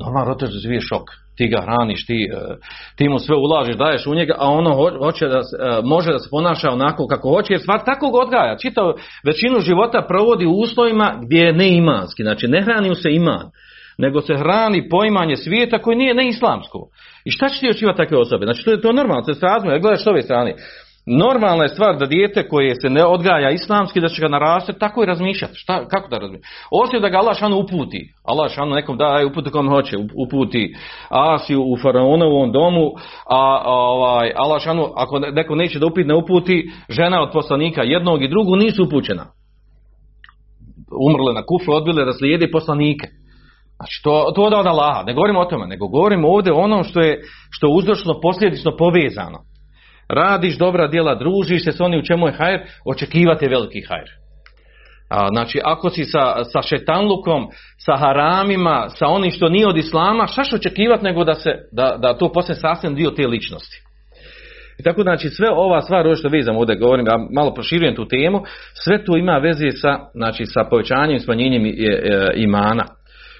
Normalno roditelj živi šok. Ti ga hraniš, ti, e, ti mu sve ulažeš, daješ u njega, a ono hoće da e, može da se ponaša onako kako hoće, jer stvar tako ga odgaja. Čitav većinu života provodi u uslovima gdje je neimanski, znači ne hrani se iman, nego se hrani poimanje svijeta koji nije neislamsko. I šta će ti očivati takve osobe? Znači to je to normalno, to je srazmjer, gledaš s ove strane. Normalna je stvar da dijete koje se ne odgaja islamski da će ga narasti tako i razmišljati. Šta, kako da razmišljati? Osim da ga Allah šanu uputi. Allah šanu nekom daje uputi kom hoće. Uputi Asiju u faraonovom domu, a, ovaj, Allah šanu, ako neko neće da upit ne uputi, žena od poslanika jednog i drugog nisu upućena. Umrle na kufru, odbile da slijedi poslanike. Znači to, to od Allaha, ne govorimo o tome, nego govorimo ovdje o onom što je, što je uzročno posljedično povezano radiš dobra djela, družiš se s onim u čemu je hajr, očekivati veliki hajr. A, znači, ako si sa, sa šetanlukom, sa haramima, sa onim što nije od islama, šta će očekivati nego da, se, da, da to postane sasvim dio te ličnosti. I tako znači sve ova stvar, što vizam ovdje govorim, ja malo proširujem tu temu, sve to ima veze sa, znači, sa povećanjem i smanjenjem imana.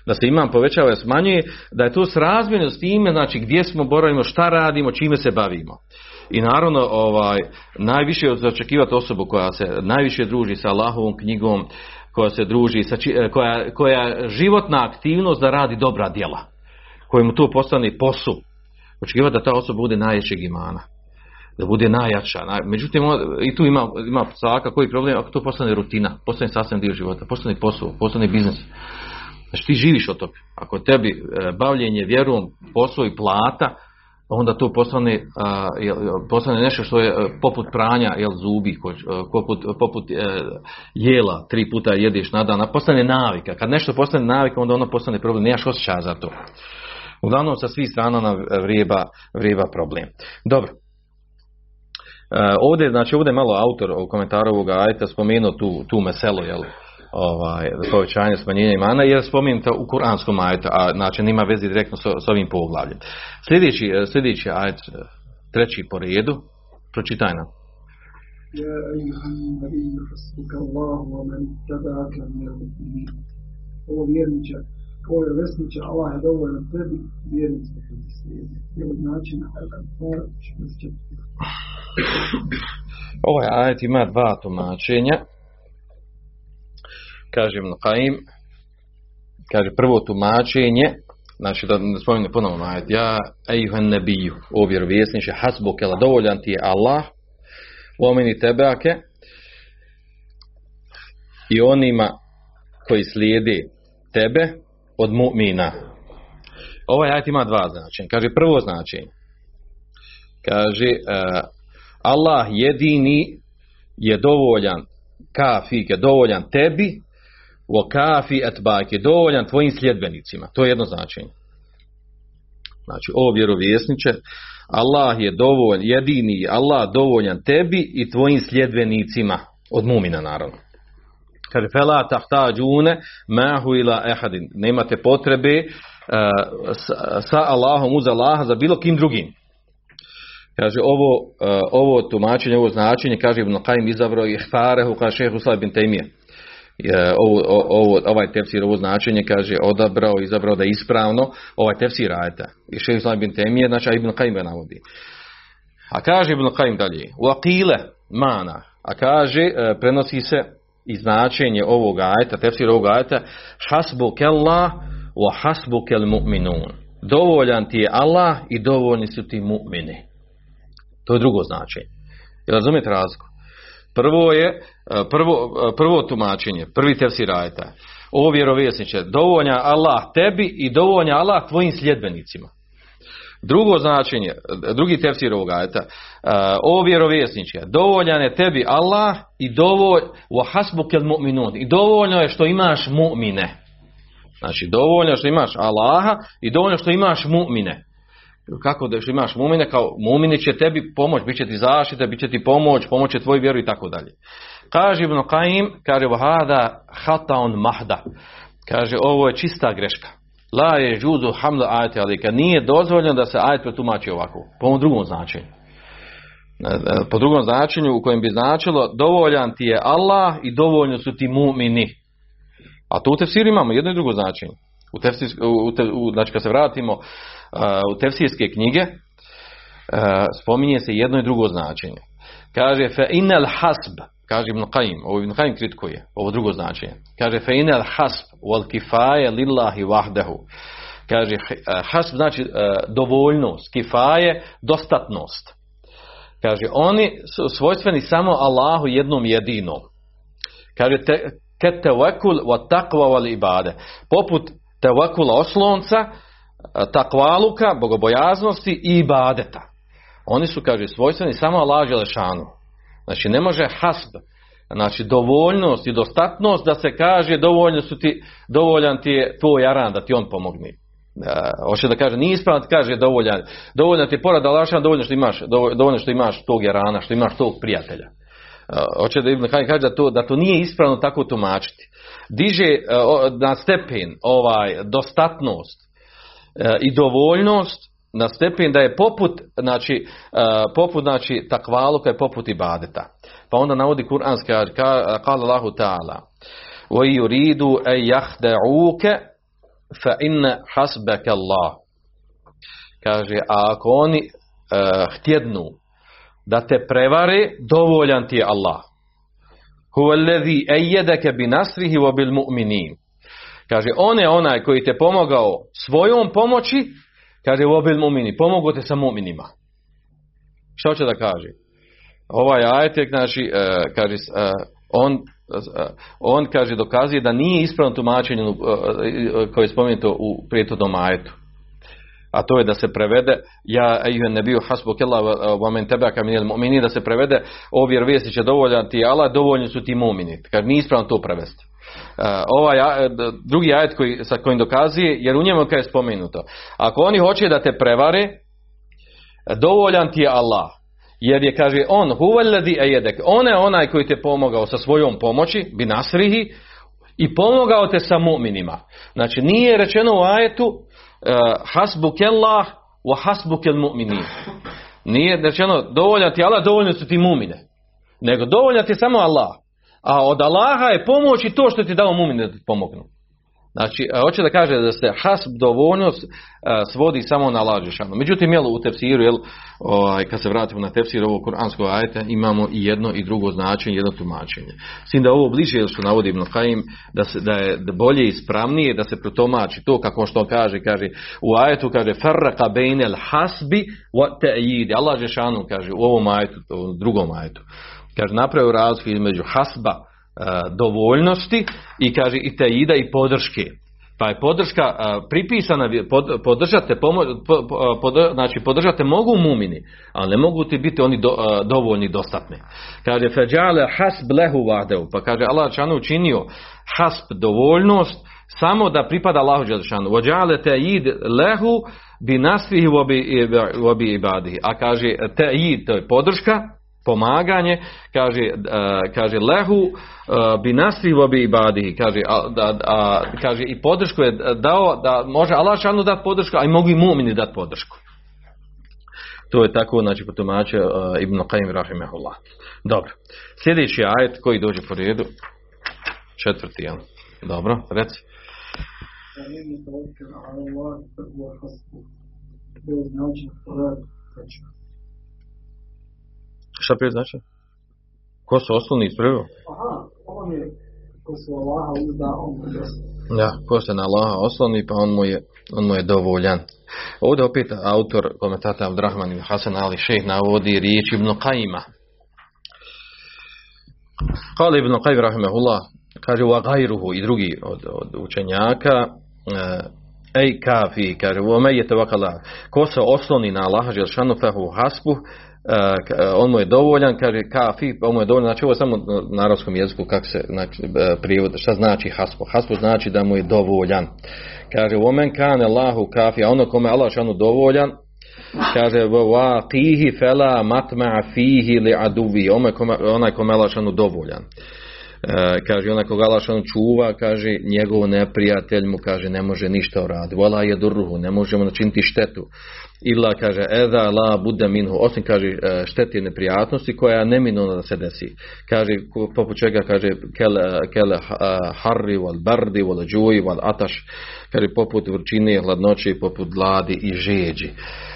Da se imam povećava i smanjuje, da je to srazmjerno s time, znači gdje smo boravimo, šta radimo, čime se bavimo. I naravno, ovaj, najviše je očekivati osobu koja se najviše druži sa Allahovom knjigom, koja se druži, sa, koja, koja životna aktivnost da radi dobra djela, kojemu to postane posu. Očekivati da ta osoba bude najjačeg imana da bude najjača. Međutim, i tu ima, ima svaka koji problem, ako to postane rutina, postane sasvim dio života, postane posao, postane biznis. Znači ti živiš od toga. Ako tebi e, bavljenje vjerom, posao i plata, onda to postane, postane nešto što je e, poput pranja jel, zubi, e, poput, poput e, jela, tri puta jedeš na dan, postane navika. Kad nešto postane navika, onda ono postane problem, nemaš osjećaja za to. Uglavnom sa svih strana nam vrijeba, vrijeba problem. Dobro. Ovdje, znači ovdje je malo autor u komentaru ovoga ajta spomenuo tu, tu meselo, jel, ovaj, povećanje, smanjenje imana, jer spomenuta u kuranskom ajetu, a znači nima vezi direktno s, ovim poglavljem. Sljedeći, sljedeći ajet, treći po redu, pročitaj nam. Ovo vjerniče, ovo je vesniče, Allah je dovoljno tebi, vjernice koji slijedi. I od načina, Ovaj ajet ima dva tumačenja kaže Ibn Qaim, kaže prvo tumačenje, znači da ne spomenu ponovno ajet, ja ejuhan nebiju, o vjerovjesniče, hasbukela, dovoljan ti je Allah, omeni tebeake, i onima koji slijedi tebe od mu'mina. Ovaj ajet ima dva značenja. Kaže prvo značenje. kaže uh, Allah jedini je dovoljan kafike, dovoljan tebi o kafi etbake, dovoljan tvojim sljedbenicima. To je jedno značenje. Znači, ovo vjerovjesniče, Allah je dovoljan, jedini Allah dovoljan tebi i tvojim sljedbenicima, od mumina naravno. Kaže, fela tahtađune mahu ila ehadin. Nemate potrebe uh, sa, Allahom uz Allaha za bilo kim drugim. Kaže, ovo, uh, ovo tumačenje, ovo značenje, kaže Ibn Qaim izabrao ih farehu, kaže šehu Usla bin. Ovo, ovo, ovaj tefsir, ovo značenje, kaže, odabrao, izabrao da je ispravno, ovaj tefsir ajeta. I šehu Usla bin Tejmije, znači, Ibn Qaim ga navodi. A kaže Ibn Qaim dalje, u akile mana, a kaže, uh, prenosi se i značenje ovog ajeta, tefsir ovog ajeta, hasbuk Allah wa hasbuk el mu'minun. Dovoljan ti je Allah i dovoljni su ti mu'mini. To je drugo značenje. Razumijete razliku? Prvo je, prvo, prvo tumačenje, prvi tefsir ajeta. Ovo vjerovjesniče, dovolja Allah tebi i dovolja Allah tvojim sljedbenicima. Drugo značenje, drugi tefsir ovog ajeta, o vjerovjesniče, dovoljan je tebi Allah i dovolj, i dovoljno je što imaš mu'mine. Znači, dovoljno je što imaš Allaha i dovoljno što imaš mu'mine. Kako da što imaš mu'mine, kao mu'mini će tebi pomoć, bit će ti zaštita, bit će ti pomoć, pomoć će tvoj vjeru i tako dalje. Kaže Ibn Qaim, kaže, vahada hataun mahda. Kaže, ovo je čista greška. La je džuzu hamla ajte alika. Nije dozvoljeno da se ajet protumači ovako. Po ovom drugom značenju. Po drugom značenju u kojem bi značilo dovoljan ti je Allah i dovoljno su ti mu'mini. A tu u tefsiru imamo jedno i drugo značenje. U tefsir, u, te, u, znači kad se vratimo u tefsirske knjige, spominje se jedno i drugo značenje. Kaže fe inel hasb, kaže Ibn Qaim, ovo Ibn Qaim kritikuje, ovo drugo značenje. Kaže fe inel hasb wal kifaje lillahi wahdahu. Kaže hasb znači uh, dovoljnost, kifaje dostatnost. Kaže oni su svojstveni samo Allahu jednom jedinom. Kaže te, ket tevekul wa takva wal ibade. Poput tevekula oslonca, takvaluka, bogobojaznosti i ibadeta. Oni su, kaže, svojstveni samo Allah Želešanu. Znači, ne može hasb, znači dovoljnost i dostatnost da se kaže dovoljno su ti, dovoljan ti je tvoj aran da ti on pomogne. Hoće da kaže, nije ispravno da kaže dovoljan, dovoljno ti je porad Allaha, dovoljno što imaš, dovoljno što imaš tog jarana, što imaš tog prijatelja. Hoće da Ibn kaže da to, da to nije ispravno tako tumačiti. Diže na stepen ovaj dostatnost i dovoljnost na stepen da je poput znači poput znači takvaluka je poput ibadeta. Pa onda navodi kuranski kaže kala Allahu ta'ala wa yuridu an yahda'uka fa inna hasbaka Allah. Kaže a ako oni uh, htjednu da te prevare, dovoljan ti je Allah. Bi nasrihi wa bil mu'minin. Kaže, on je onaj koji te pomogao svojom pomoći, kaže, wa bil mu'mini, pomogao te sa mu'minima. Šta hoće da kaže? Ovaj ajetek, znači, uh, kaže, uh, on, uh, on, kaže, dokazuje da nije ispravno tumačenje koje je spomenuto u prijetodnom ajetu a to je da se prevede ja ejuhen ne bio hasbu kella wa men tabaka minel mu'mini da se prevede o vjerovjesni će dovoljan ti Allah dovoljni su ti mu'mini. Kad nije ispravno to prevesti. Uh, ovaj drugi ajet koji, sa kojim dokazuje jer u njemu je spomenuto. Ako oni hoće da te prevare dovoljan ti je Allah. Jer je kaže on huvalladhi ayedek on je onaj koji te pomogao sa svojom pomoći bi nasrihi i pomogao te sa mu'minima. Znači nije rečeno u ajetu hasbuk Allah wa hasbuk el mu'minin. Nije rečeno dovoljan ti Allah, dovoljno su ti mumine. Nego dovoljan ti samo Allah. A od Allaha je pomoć i to što ti dao mumine da ti pomognu. Znači, hoće da kaže da se hasb dovoljnost svodi samo na Allah Žešanu. Međutim, jel, u tefsiru, jel, ovaj, kad se vratimo na tefsir ovog kuranskog ajeta, imamo i jedno i drugo značenje, jedno tumačenje. Svim da ovo bliže, jel što navodi Ibn Haim, da, se, da je bolje i ispravnije da se protomači to, kako što kaže, kaže, u ajetu kaže, farraka bejnel hasbi wa ta'yidi. Allah Žešanu kaže, u ovom ajetu, u drugom ajetu. Kaže, napravio razliku između hasba, dovoljnosti i kaže i teida i podrške. Pa je podrška a, pripisana, podržate, znači podržate mogu mumini, ali ne mogu ti biti oni do- a, dovoljni, dostatni. Kaže, feđale hasb lehu vadehu, pa kaže Allah Đelešanu učinio hasb dovoljnost samo da pripada Allahu Đelešanu. Vođale te id lehu bi nasvihi u obi ibadihi. A kaže te id, to je podrška, pomaganje, kaže, a, kaže lehu a, bi nasvihi u obi ibadihi. Kaže, a, da, a, kaže i podršku je dao da može Allah Đelešanu dati podršku, a i mogu i mumini dati podršku. To je tako, znači, po tumače uh, Ibn Qaim rahimahullah. Dobro. Sljedeći ajet koji dođe po redu, četvrti, jel? Dobro, reci. Šta prije znači? Ko su osnovni ispravio? Aha, on je ko se Allaha uzda, on mu. Ja, ko se na Allaha osloni, pa on mu je, on mu je dovoljan. Ovdje opet autor komentata Abdurrahman ibn Hasan Ali Šejh navodi riječ Ibn Qajima. Kale Ibn Qajim rahimahullah, kaže wa gajruhu i drugi od, od učenjaka, ej kafi, kaže, u ome je tevakala, ko se osloni na Allaha Želšanu fehu hasbu, on mu je dovoljan, kaže kafi, on mu je dovoljan, znači ovo je samo na arabskom jeziku kako se znači, eh, prijevod, šta znači hasbu? Hasbu znači da mu je dovoljan. Kaže, omen kane Allahu kafi, a ono kome Allah Želšanu dovoljan, kaže wa qihi fela matma fihi li aduvi onaj kome, Allah Želšanu dovoljan kaže onaj koga Allah Želšanu čuva kaže njegov neprijatelj mu kaže ne može ništa uraditi. Wala yadurruhu ne možemo načiniti štetu. Illa kaže eza la bude minhu. Osim kaže e, šteti neprijatnosti koja je neminovna da se desi. Kaže poput čega kaže kel, kel harri wal bardi wal džuji wal ataš. Kaže poput vrućine hladnoće poput gladi i žeđi. E, e,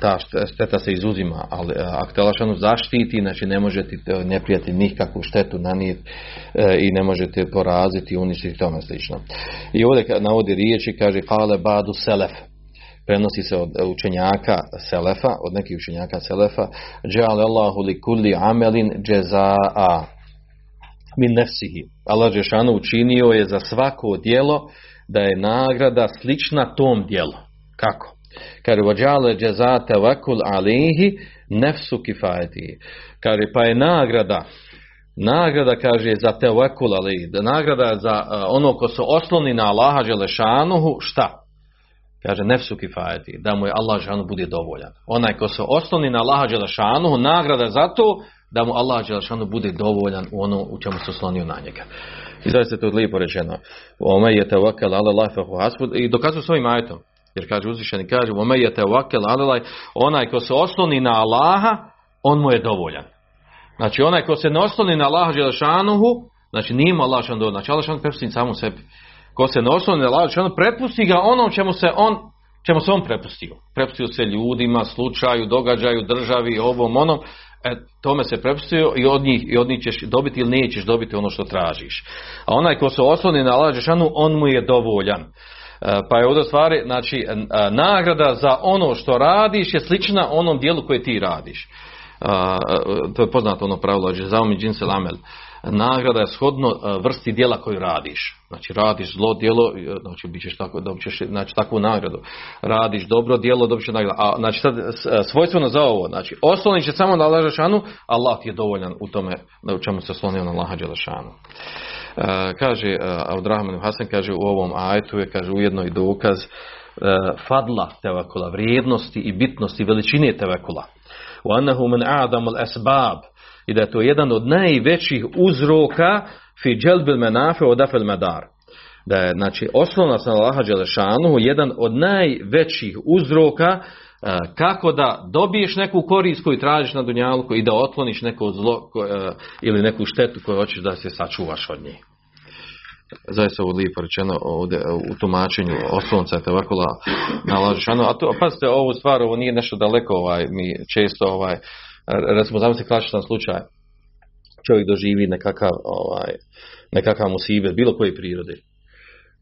ta št- šteta se izuzima, ali e, ako te Lašanu zaštiti, znači ne možete te neprijatelj nikakvu štetu nanijeti e, i ne možete poraziti, uništiti tome slično. I ovdje navodi riječi, kaže kale badu selef, prenosi se od učenjaka Selefa, od nekih učenjaka Selefa, džale Allahu li kulli amelin džezaa min nefsihi. Allah Žešanu učinio je za svako djelo da je nagrada slična tom djelu. Kako? Kaže, vođale džezate vakul alihi nefsu kifajeti. Kaže, pa je nagrada nagrada kaže za tevekul ali da nagrada za ono ko se osloni na Allaha Želešanuhu šta? Kaže nefsu kifajeti, da mu je Allah Želešanu bude dovoljan. Onaj ko se osloni na Allaha Želešanuhu, nagrada za to da mu Allah Želešanu bude dovoljan u ono u čemu se oslonio na njega. I zaista je to lijepo rečeno. Ome je tevakel ala. I dokazuju svojim ajetom. Jer kaže uzvišeni, kaže ome je tevakel ala Allah, onaj ko se osloni na Allaha, on mu je dovoljan. Znači onaj ko se ne osloni na Allaha Želešanuhu, znači nije mu Allah Želešanu dovoljan. Znači Allah prepusti samu sebi. Ko se ne osloni na Allaha Želešanu, prepusti ga onom čemu se on čemu se on prepustio. Prepustio se ljudima, slučaju, događaju, državi, ovom, onom. E, tome se prepustio i od njih, i od njih ćeš dobiti ili nećeš dobiti ono što tražiš. A onaj ko se osloni na Allah Žešanu, on mu je dovoljan. E, Pa je ovdje stvari, znači, e, nagrada za ono što radiš je slična onom dijelu koje ti radiš. A, to je poznato ono pravilo, džezaum i džinsel amel Nagrada je shodno a, vrsti dijela koju radiš. Znači radiš zlo djelo, e, znači bit ćeš tako, dobit ćeš znači, takvu nagradu. Radiš dobro djelo, dobit ćeš nagradu. A znači sad s- e, svojstveno za ovo, znači osloniš se samo na Allah Đelešanu, Allah ti je dovoljan u tome da u čemu se oslonio na Allah Đelešanu. E, kaže uh, Abdurrahman Hasan kaže u ovom ajetu je kaže ujedno i dokaz e, fadla tevakula, vrijednosti i bitnosti veličine tevakula. وأنه من أعظم الأسباب i da je to jedan od najvećih uzroka fi dželbil menafe od afel medar. Da je, znači, osnovna na Allaha Đelešanuhu jedan od najvećih uzroka e, kako da dobiješ neku korist koju tražiš na dunjalku i da otkloniš neko zlo e, ili neku štetu koju hoćeš da se sačuvaš od nje. Zaista ovo lijepo rečeno ovdje u tumačenju oslonca tevakula na Allaha. A to, pazite, ovu stvar, ovo nije nešto daleko, ovaj, mi često, ovaj, recimo, zamislite klasičan slučaj, čovjek doživi nekakav, ovaj, nekakav musibet, bilo koje prirode,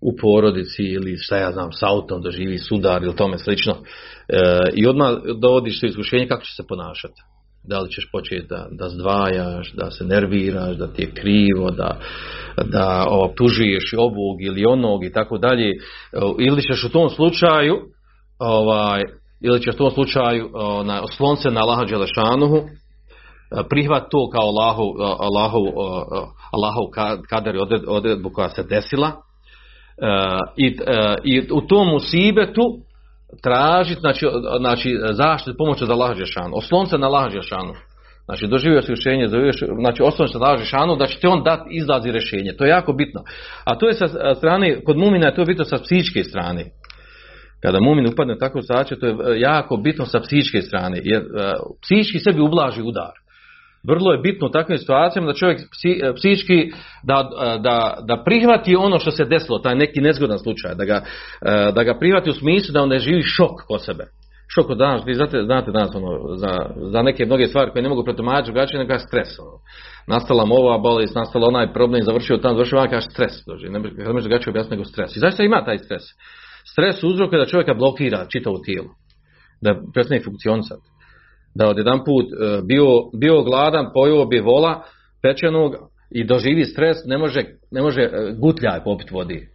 u porodici ili šta ja znam, s autom doživi sudar ili tome slično, e, i odmah dovodiš se iskušenje kako će se ponašati. Da li ćeš početi da, da zdvajaš, da se nerviraš, da ti je krivo, da, da optužuješ ovog ili onog i tako dalje. Ili ćeš u tom slučaju ovaj, ili ćeš u tom slučaju na, oslon se na Allaha Đelešanuhu, prihvat to kao Allahu, Allahu, Allahu kader odredbu koja se desila i, i u tom musibetu tražiti znači, znači zaštitu pomoć od Allaha Đelešanu, oslon se na Allaha Đelešanu. Znači doživio si rješenje, znači oslon se na Allaha Đelešanu da će te on dati izlazi rješenje. To je jako bitno. A to je sa strane, kod mumina je to bitno sa psihičke strane. Kada mumin upadne u takvu to je jako bitno sa psihičke strane. Jer psihički sebi ublaži udar. Vrlo je bitno u takvim situacijama da čovjek e, psihički da, e, da, da prihvati ono što se desilo, taj neki nezgodan slučaj, da ga, e, da ga prihvati u smislu da on ne živi šok kod sebe. Šok od danas, vi znate, znate danas ono, za, za neke mnoge stvari koje ne mogu protumačiti drugačije nego stres. Ono. Nastala mu ova bolest, nastala onaj problem, završio tamo, završio ovaj, kaže stres. Dođe. Ne može drugačije objasniti nego stres. I zašto ima taj stres? Stres uzrokuje da čovjeka blokira čitavo tijelo. Da prestane funkcionisati da odjedan put e, bio, bio gladan, pojeo bi vola pečenog i doživi stres, ne može, ne može e, gutljaj popiti vodi.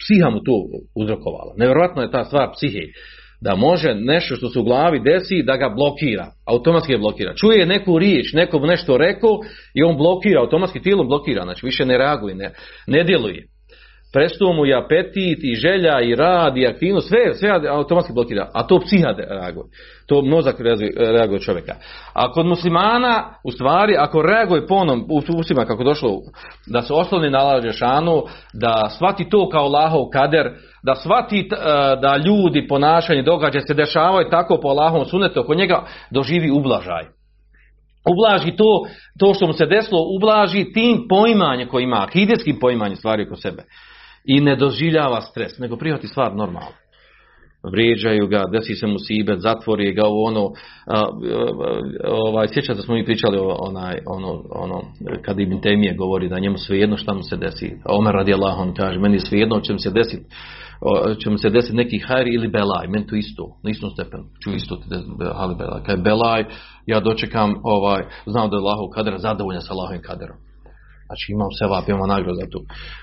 Psiha mu to uzrokovala. Nevjerojatno je ta stvar psihe. Da može nešto što se u glavi desi da ga blokira. Automatski je blokira. Čuje neku riječ, neko nešto rekao i on blokira, automatski tijelo blokira. Znači više ne reaguje, ne, ne djeluje prestao mu i apetit i želja i rad i aktivnost, sve, sve automatski blokira, a to psiha reaguje. To mozak reaguje čovjeka. A kod muslimana, u stvari, ako reaguje po onom, usima kako došlo, da se osloni na šanu, da shvati to kao Allahov kader, da shvati e, da ljudi, ponašanje, događaje se dešavaju tako po Allahovom sunetu, oko njega doživi ublažaj. Ublaži to, to što mu se desilo, ublaži tim poimanjem koji ima, akidetskim poimanjem stvari oko sebe i ne doživljava stres, nego prihvati stvar normalno. Vrijeđaju ga, desi se mu sibet, zatvori ga u ono, ovaj, sjećate da smo mi pričali o, onaj, ono, ono, kad Ibn Temije govori da njemu svejedno šta mu se desi. Omer radi Allah, on kaže, meni svejedno će mu se desiti će mu se desiti neki hajri ili belaj, meni to isto, na istom stepenu, ću isto hali belaj. Kad je belaj, ja dočekam, ovaj, znam da je Allahov kader, zadovoljan sa Allahovim kaderom. Znači imam sevap, imam nagradu za.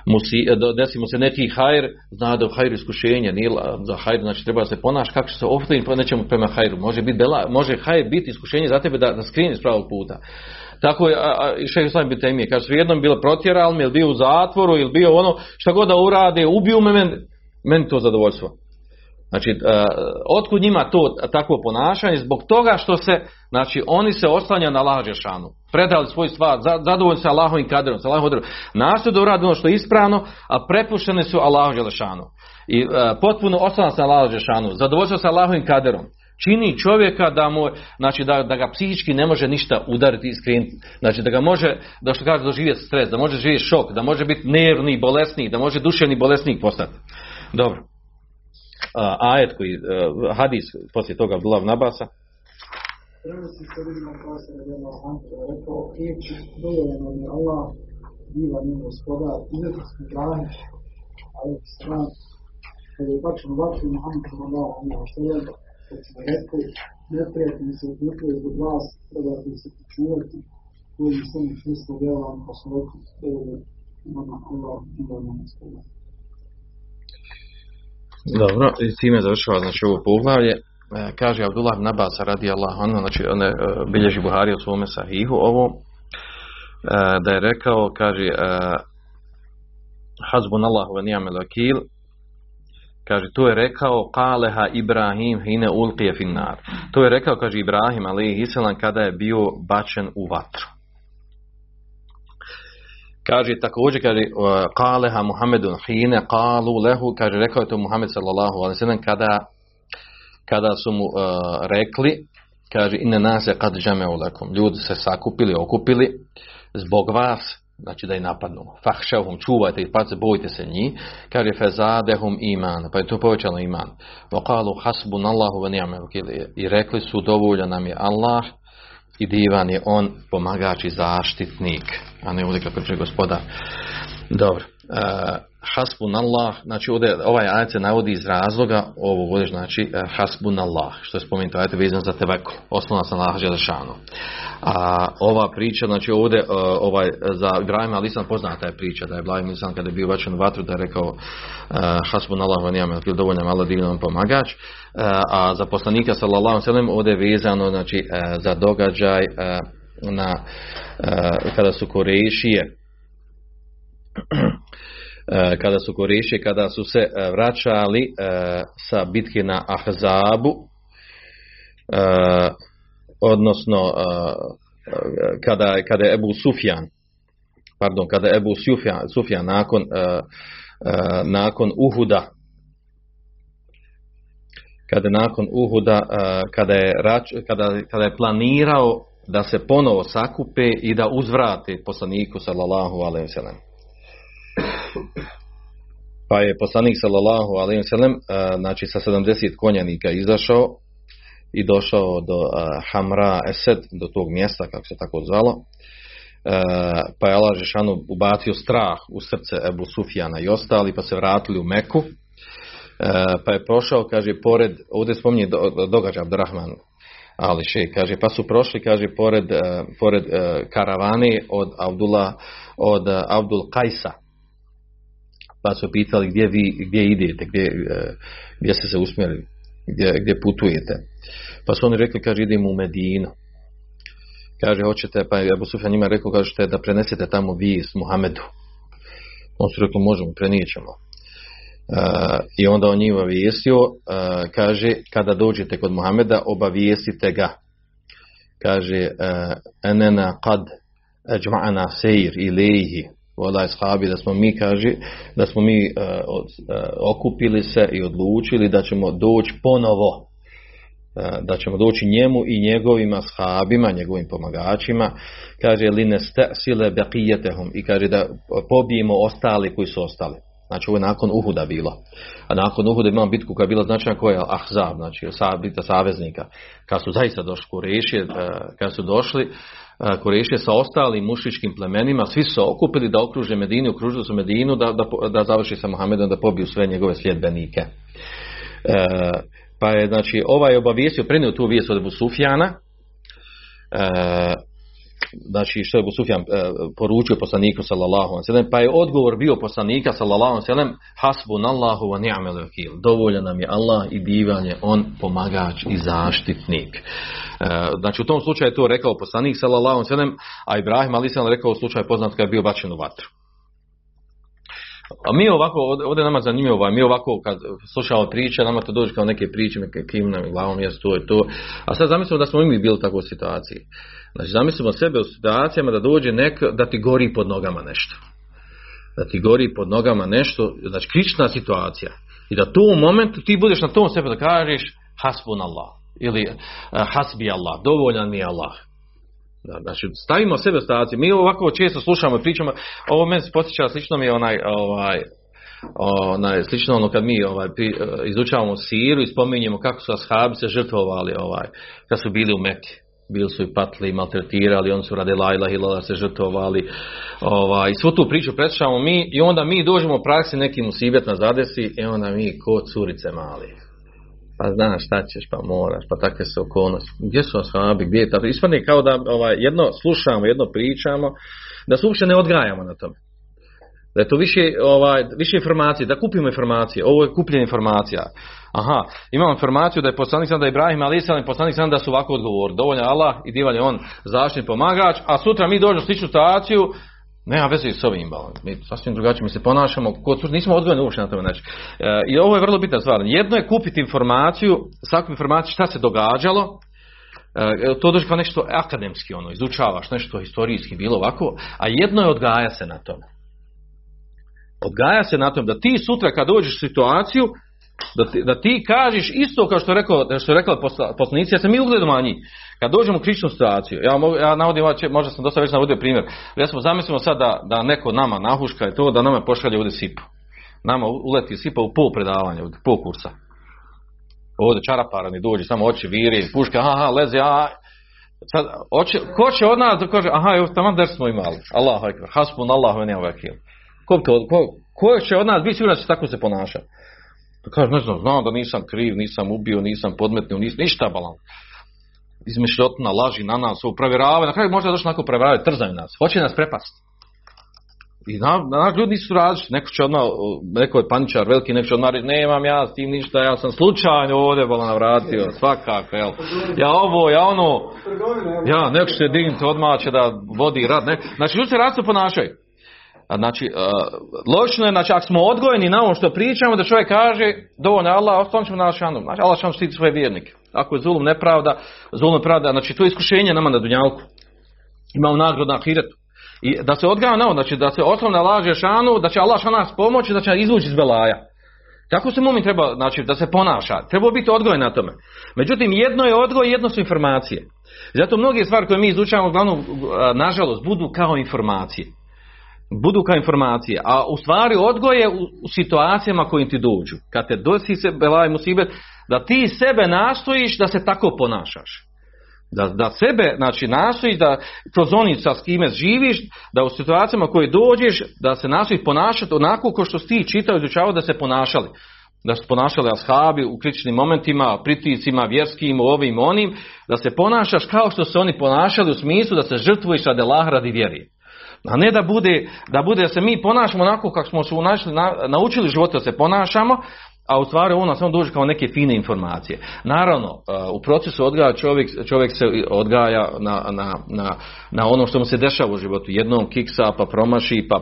Musi, e, desi mu se neki hajr, zna da u hajru iskušenje, nije za hajr, znači treba se ponaš kako se oftin pa nećemo prema hajru. Može biti bela, može hajr biti iskušenje za tebe da, da skrini s pravog puta. Tako je, i šehr Islam bin Temije, kaže jednom bilo protjeral mi, ili bio u zatvoru, ili bio ono, šta god da urade, ubiju me, meni, meni to zadovoljstvo. Znači, uh, otkud njima to takvo ponašanje? Zbog toga što se, znači, oni se oslanjaju na Allah šanu. Predali svoj stvar, zadovoljni se Allahovim kaderom, sa Allahovim Nastoje da ono što je ispravno, a prepušteni su Allahu Želešanu. I uh, potpuno oslanjaju se na Allahu Želešanu. Zadovoljstvo sa Allahovim kaderom. Čini čovjeka da mu, znači da, da ga psihički ne može ništa udariti i skrenuti. Znači da ga može, da što kaže, doživjeti stres, da može živjeti šok, da može biti nervni, bolesni, da može duševni bolesnik postati. Dobro ajet koji, uh, hadis poslije toga Abdullah Nabasa. Prenosi se vidimo kao se radijama rekao, riječi dovoljeno mi Allah, diva njim gospodar, izvjetno smo Ibrahim, ali stran, kada je bačeno vatru Muhammed sallallahu alaihi wa sallam, kad smo rekli, neprijatni se odlupili zbog vas, se počuvati, koji sam ih smislo vjerovan, pa smo rekli, dovoljeno Allah, diva njim. Dobro, i time završava znači ovo poglavlje. E, kaže Abdullah Nabasa radi Allah, znači on je, bilježi Buhari u svome sahihu ovo, e, da je rekao, kaže, e, Hazbun Allahu ni'mal wakil, kaže, to je rekao Kaleha Ibrahim hine ulqije finnar. To je rekao, kaže Ibrahim, ali kada je bio bačen u vatru. Kaže također, kaže, kaleha Muhammedun hine kalu lehu, kaže, rekao je to Muhammed sallallahu alaihi sallam, kada, kada su mu uh, rekli, kaže, inne nas je kad džame ulekom, ljudi se sakupili, okupili, zbog vas, znači da je napadnu. Fahšavhum, čuvajte ih, pace, bojite se njih. Kaže, fezadehum iman, pa je to povećalo iman. I rekli su, dovoljan nam je Allah i divan je on pomagač i zaštitnik, a ne uvijek kako će gospodar. Dobro. Uh, hasbun Allah, znači ovdje ovaj ajet se navodi iz razloga ovo ovdje znači uh, hasbun Allah, što je spomenuto ajet vezan za tevekul, osnovna sa Allah Želešanu. A ova priča, znači ovdje uh, ovaj, za Ibrahima ali sam poznata je priča da je Ibrahim Alisan kada je bio bačen u vatru da je rekao uh, hasbun Allah wa ni'mal dovoljno malo divno pomagač, a za poslanika sallallahu sellem ovdje je vezano znači za događaj na kada su Korejšije kada su Koriši, kada su se vraćali sa bitke na Ahzabu, odnosno kada, kada je Ebu Sufjan, pardon, kada je Ebu Sufjan, Sufjan nakon, nakon Uhuda, kada nakon Uhuda, kada je, kada, kada je planirao da se ponovo sakupe i da uzvrate poslaniku sallallahu alaihi. Pa je poslanik sallallahu alejhi ve sellem znači sa 70 konjanika izašao i došao do Hamra Esed, do tog mjesta kako se tako zvalo. Pa je Allah Žešanu ubacio strah u srce Ebu Sufjana i ostali, pa se vratili u Meku. Pa je prošao, kaže, pored, ovdje spominje do, događaj Abdurrahman Ali še, kaže, pa su prošli, kaže, pored, pored karavane od Abdullah, od Abdul Kajsa, pa su pitali gdje vi gdje idete, gdje, e, gdje ste se usmjerili, gdje, gdje putujete. Pa su oni rekli, kaže, idemo u Medinu. Kaže, hoćete, pa je Abu Sufjan njima rekao, kažete da prenesete tamo vijest Muhamedu. On su rekli, možemo, prenijećemo. Uh, I onda on njih obavijestio, uh, kaže, kada dođete kod Muhameda, obavijestite ga. Kaže, enena kad eđma'ana sejr ilaihi voda ishabi, da smo mi, kaže, da smo mi uh, od, uh, okupili se i odlučili da ćemo doći ponovo, uh, da ćemo doći njemu i njegovim ashabima, njegovim pomagačima, kaže, li ne sile beqijetehum, i kaže da pobijemo ostali koji su ostali. Znači ovo je nakon Uhuda bilo. A nakon Uhuda imamo bitku koja je bila značajna koja je Ahzab, znači bita saveznika. Kad su zaista došli Kurešije, kad su došli, Kurešije sa ostalim mušičkim plemenima, svi su okupili da okruže Medinu, okružili su Medinu da, da, da završi sa Muhammedom, da pobiju sve njegove sljedbenike. E, pa je, znači, ovaj obavijestio, prenio tu vijest od Ebu Sufjana, e, znači što je Abu Sufjan e, poručio poslaniku sallallahu alejhi pa je odgovor bio poslanika sallallahu alejhi ve sellem hasbunallahu wa ni'mal wakeel. Dovoljan nam je Allah i divan je on pomagač i zaštitnik znači u tom slučaju je to rekao poslanik sallallahu alejhi a Ibrahim ali se rekao u slučaju poznat kad je bio bačen u vatru A mi ovako, ovdje nama zanimljivo, ovaj, mi ovako kad slušamo priče, nama to dođe kao neke priče, neke kim nam glavom je to je to. A sad zamislimo da smo mi bili u takvoj situaciji. Znači zamislimo sebe u situacijama da dođe nek, da ti gori pod nogama nešto. Da ti gori pod nogama nešto, znači krična situacija. I da tu u momentu ti budeš na tom sebe da kažeš hasbun Allah ili uh, hasbi Allah, dovoljan mi je Allah. Da, znači, stavimo sebe u. Mi ovako često slušamo i pričamo, ovo meni se posjeća, slično mi je onaj, ovaj, onaj, slično ono kad mi ovaj, pri, izučavamo siru i spominjemo kako su ashabi se žrtvovali ovaj, kad su bili u Mekke bili su i patli, maltretirali, oni su rade lajla i lala se žrtovali. Ovaj, svu tu priču preslušamo mi i onda mi dođemo u praksi neki musibet na zadesi i onda mi ko curice mali. Pa znaš šta ćeš, pa moraš, pa takve se okolnosti. Gdje su ashabi, gdje je ta? Ispadne kao da ovaj, jedno slušamo, jedno pričamo, da se uopće ne odgajamo na tome. Da je to više, ovaj, više informacije, da kupimo informacije. Ovo je kupljenje informacija. Aha, imamo informaciju da je poslanik sam da je Ibrahim ali sam poslanik sam da su ovako odgovor. Dovoljno Allah i divan je on zaštitni pomagač, a sutra mi dođemo u sličnu situaciju, nema veze s ovim balom. Mi sasvim drugačije mi se ponašamo, kod nismo odgojeni uopšte na tome znači. E, I ovo je vrlo bitna stvar. Jedno je kupiti informaciju, svaku informaciju šta se događalo, e, to dođe kao nešto akademski, ono, izučavaš nešto historijski, bilo ovako, a jedno je odgaja se na tome. Odgaja se na tome da ti sutra kad dođeš u situaciju, da ti, da ti kažeš isto kao što rekao, što je rekla poslanici, ja sam mi ugledom na njih. Kad dođemo u kričnu situaciju, ja, mogu, ja navodim, možda sam dosta već navodio primjer, ja smo zamislimo sad da, da neko nama nahuška je to, da nama pošalje ovdje sipu. Nama uleti sipa u pol predavanja, u pol kursa. Ovdje čaraparani dođe, samo oči viri, puška, aha, leze, aha, Sad, oči, ko će od nas da kaže, aha, evo tamo der smo imali, Allah, hasbun Allah, ne vakil. Ko, ko, ko će od nas biti siguran da će tako se ponašati? Kaže, ne znam, znam da nisam kriv, nisam ubio, nisam podmetnio, nisam ništa balan. Izmišljotina, laži na nas, ovo provjeravaju, na kraju možda došli onako provjeravaju, trzaju nas, hoće nas prepasti. I na, na, ljudi nisu različiti, neko će odmah, neko je paničar veliki, neko će odmah reći, nemam ja s tim ništa, ja sam slučajno ovdje bolan vratio, svakako, jel. Ja ovo, ja ono, ja, neko će dignuti odmah će da vodi rad, ne. Znači, ljudi se različito ponašaju. Znači, uh, logično je, znači, ako smo odgojeni na ovo što pričamo, da čovjek kaže, dovoljno je Allah, ostanut ćemo na šanu. Znači, Allah štiti svoje vjernike. Ako je zulum nepravda, zulum pravda, znači, to je iskušenje nama na dunjalku. Imamo nagradu na ahiretu. I da se odgaja na znači da se osnovna laže šanu, da će Allah nas pomoći, da će izvući iz belaja. Tako se mumin treba, znači da se ponaša. Treba biti odgoj na tome. Međutim, jedno je odgoj, jedno su informacije. Zato mnoge stvari koje mi izučavamo, uglavnom, nažalost, budu kao informacije. Budu kao informacije. A u stvari odgoj je u, u situacijama kojim ti dođu. Kad te dosi se belaj musibet, da ti sebe nastojiš da se tako ponašaš. Da, da sebe, znači nastojiš da kroz onica s kime živiš, da u situacijama koje dođeš, da se nastojiš ponašati onako kao što si ti čitao izučavao da se ponašali. Da su ponašali ashabi u kritičnim momentima, pritiscima, vjerskim, ovim, onim, da se ponašaš kao što se oni ponašali u smislu da se žrtvuješ radi Allah, radi vjeri. A ne da bude, da bude da se mi ponašamo onako kako smo se naučili, života da se ponašamo, a u stvari ono samo dođe kao neke fine informacije. Naravno, u procesu odgaja čovjek, čovjek se odgaja na, na, na, na ono što mu se dešava u životu. Jednom kiksa, pa promaši, pa,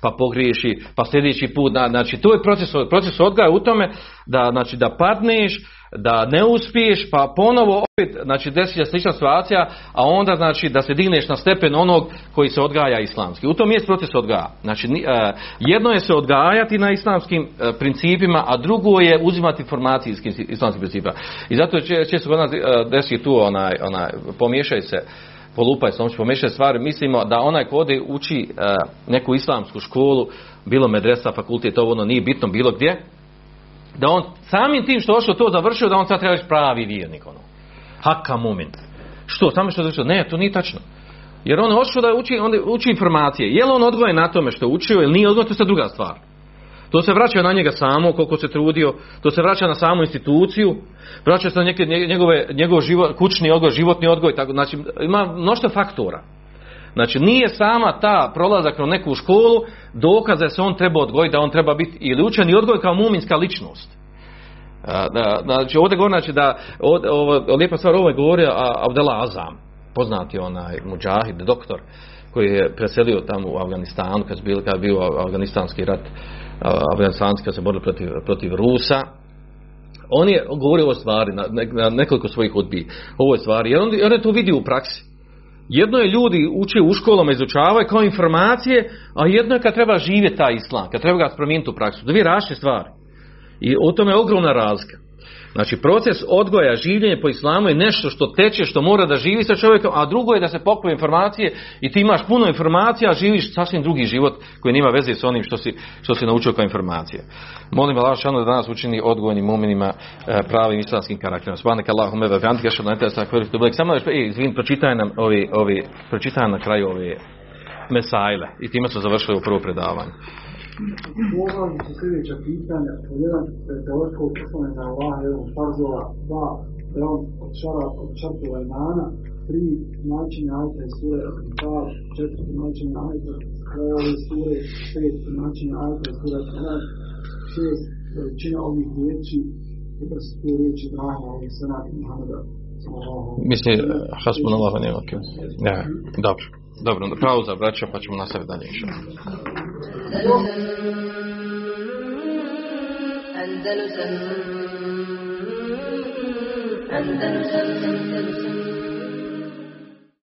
pa pogriješi, pa sljedeći put. Znači, to je proces, proces odgaja u tome da, znači, da padneš, da ne uspiješ, pa ponovo opet, znači desi se slična situacija, a onda znači da se digneš na stepen onog koji se odgaja islamski. U tom je proces odgaja. Znači jedno je se odgajati na islamskim principima, a drugo je uzimati informacije iz islamskih principa. I zato često kod nas desi tu onaj, onaj pomiješaj se polupaj se, on će pomiješati stvari, mislimo da onaj ko ode uči neku islamsku školu, bilo medresa, fakultet, to ono nije bitno bilo gdje, da on samim tim što je to završio, da on sad treba pravi vjernik. Ono. Haka mumin. Što? Samo što je završio? Ne, to nije tačno. Jer on je ošao da uči, on uči informacije. Je li on odgojen na tome što je učio ili nije odgojen, to je druga stvar. To se vraća na njega samo, koliko se trudio, to se vraća na samu instituciju, vraća se na neke, njegove, njegov život, kućni odgoj, životni odgoj, tako, znači ima mnoštvo faktora. Znači nije sama ta prolazak kroz neku školu dokaz da se on treba odgojiti, da on treba biti ili učen i odgoj kao muminska ličnost. Da, znači ovdje govori znači da ovdje, ovo, lijepa stvar ovo je govorio Abdela Azam, poznati onaj muđahid, doktor, koji je preselio tamo u Afganistanu kad, bil, kad bio afganistanski rat, afganistanski kad se borili protiv, protiv Rusa, on je govorio o stvari na, na nekoliko svojih odbi. Ovo stvari, jer on, on je to vidio u praksi. Jedno je ljudi uče u školama, izučavaju kao informacije, a jedno je kad treba živjeti taj islam, kad treba ga promijeniti u praksu. Dvije različite stvari. I u tome je ogromna razlika. Znači proces odgoja, življenje po islamu je nešto što teče, što mora da živi sa čovjekom, a drugo je da se pokupe informacije i ti imaš puno informacija, a živiš sasvim drugi život koji nema veze s onim što si, što si naučio kao informacije. Molim Allah šanu da danas učini odgojnim muminima e, pravim islamskim karakterom. Subhanak Allahume ve ilaha illa anta Samo još, izvin, pročitaj nam ovi, ovi, pročitaj na kraju ove mesajle. I time smo završili u prvo predavanje. Poglavlje su sljedeća pitanja. Jedan, da je telefon poslane na Allah, jedan farzova, dva, da on od šara, od šartova imana, tri, značenja ajta i sure, dva, četiri, značenja ajta, sure, pet, značenja ajta i sure, šest, veličina ovih riječi, da su te riječi Ibrahima, ovih senata Muhammeda, Misli, hasbunallah wa ni'mal wakil. Ne, dobro. Dobro, pauza, braća, pa ćemo nastaviti dalje. Andalusam. Andalusam. Andalusam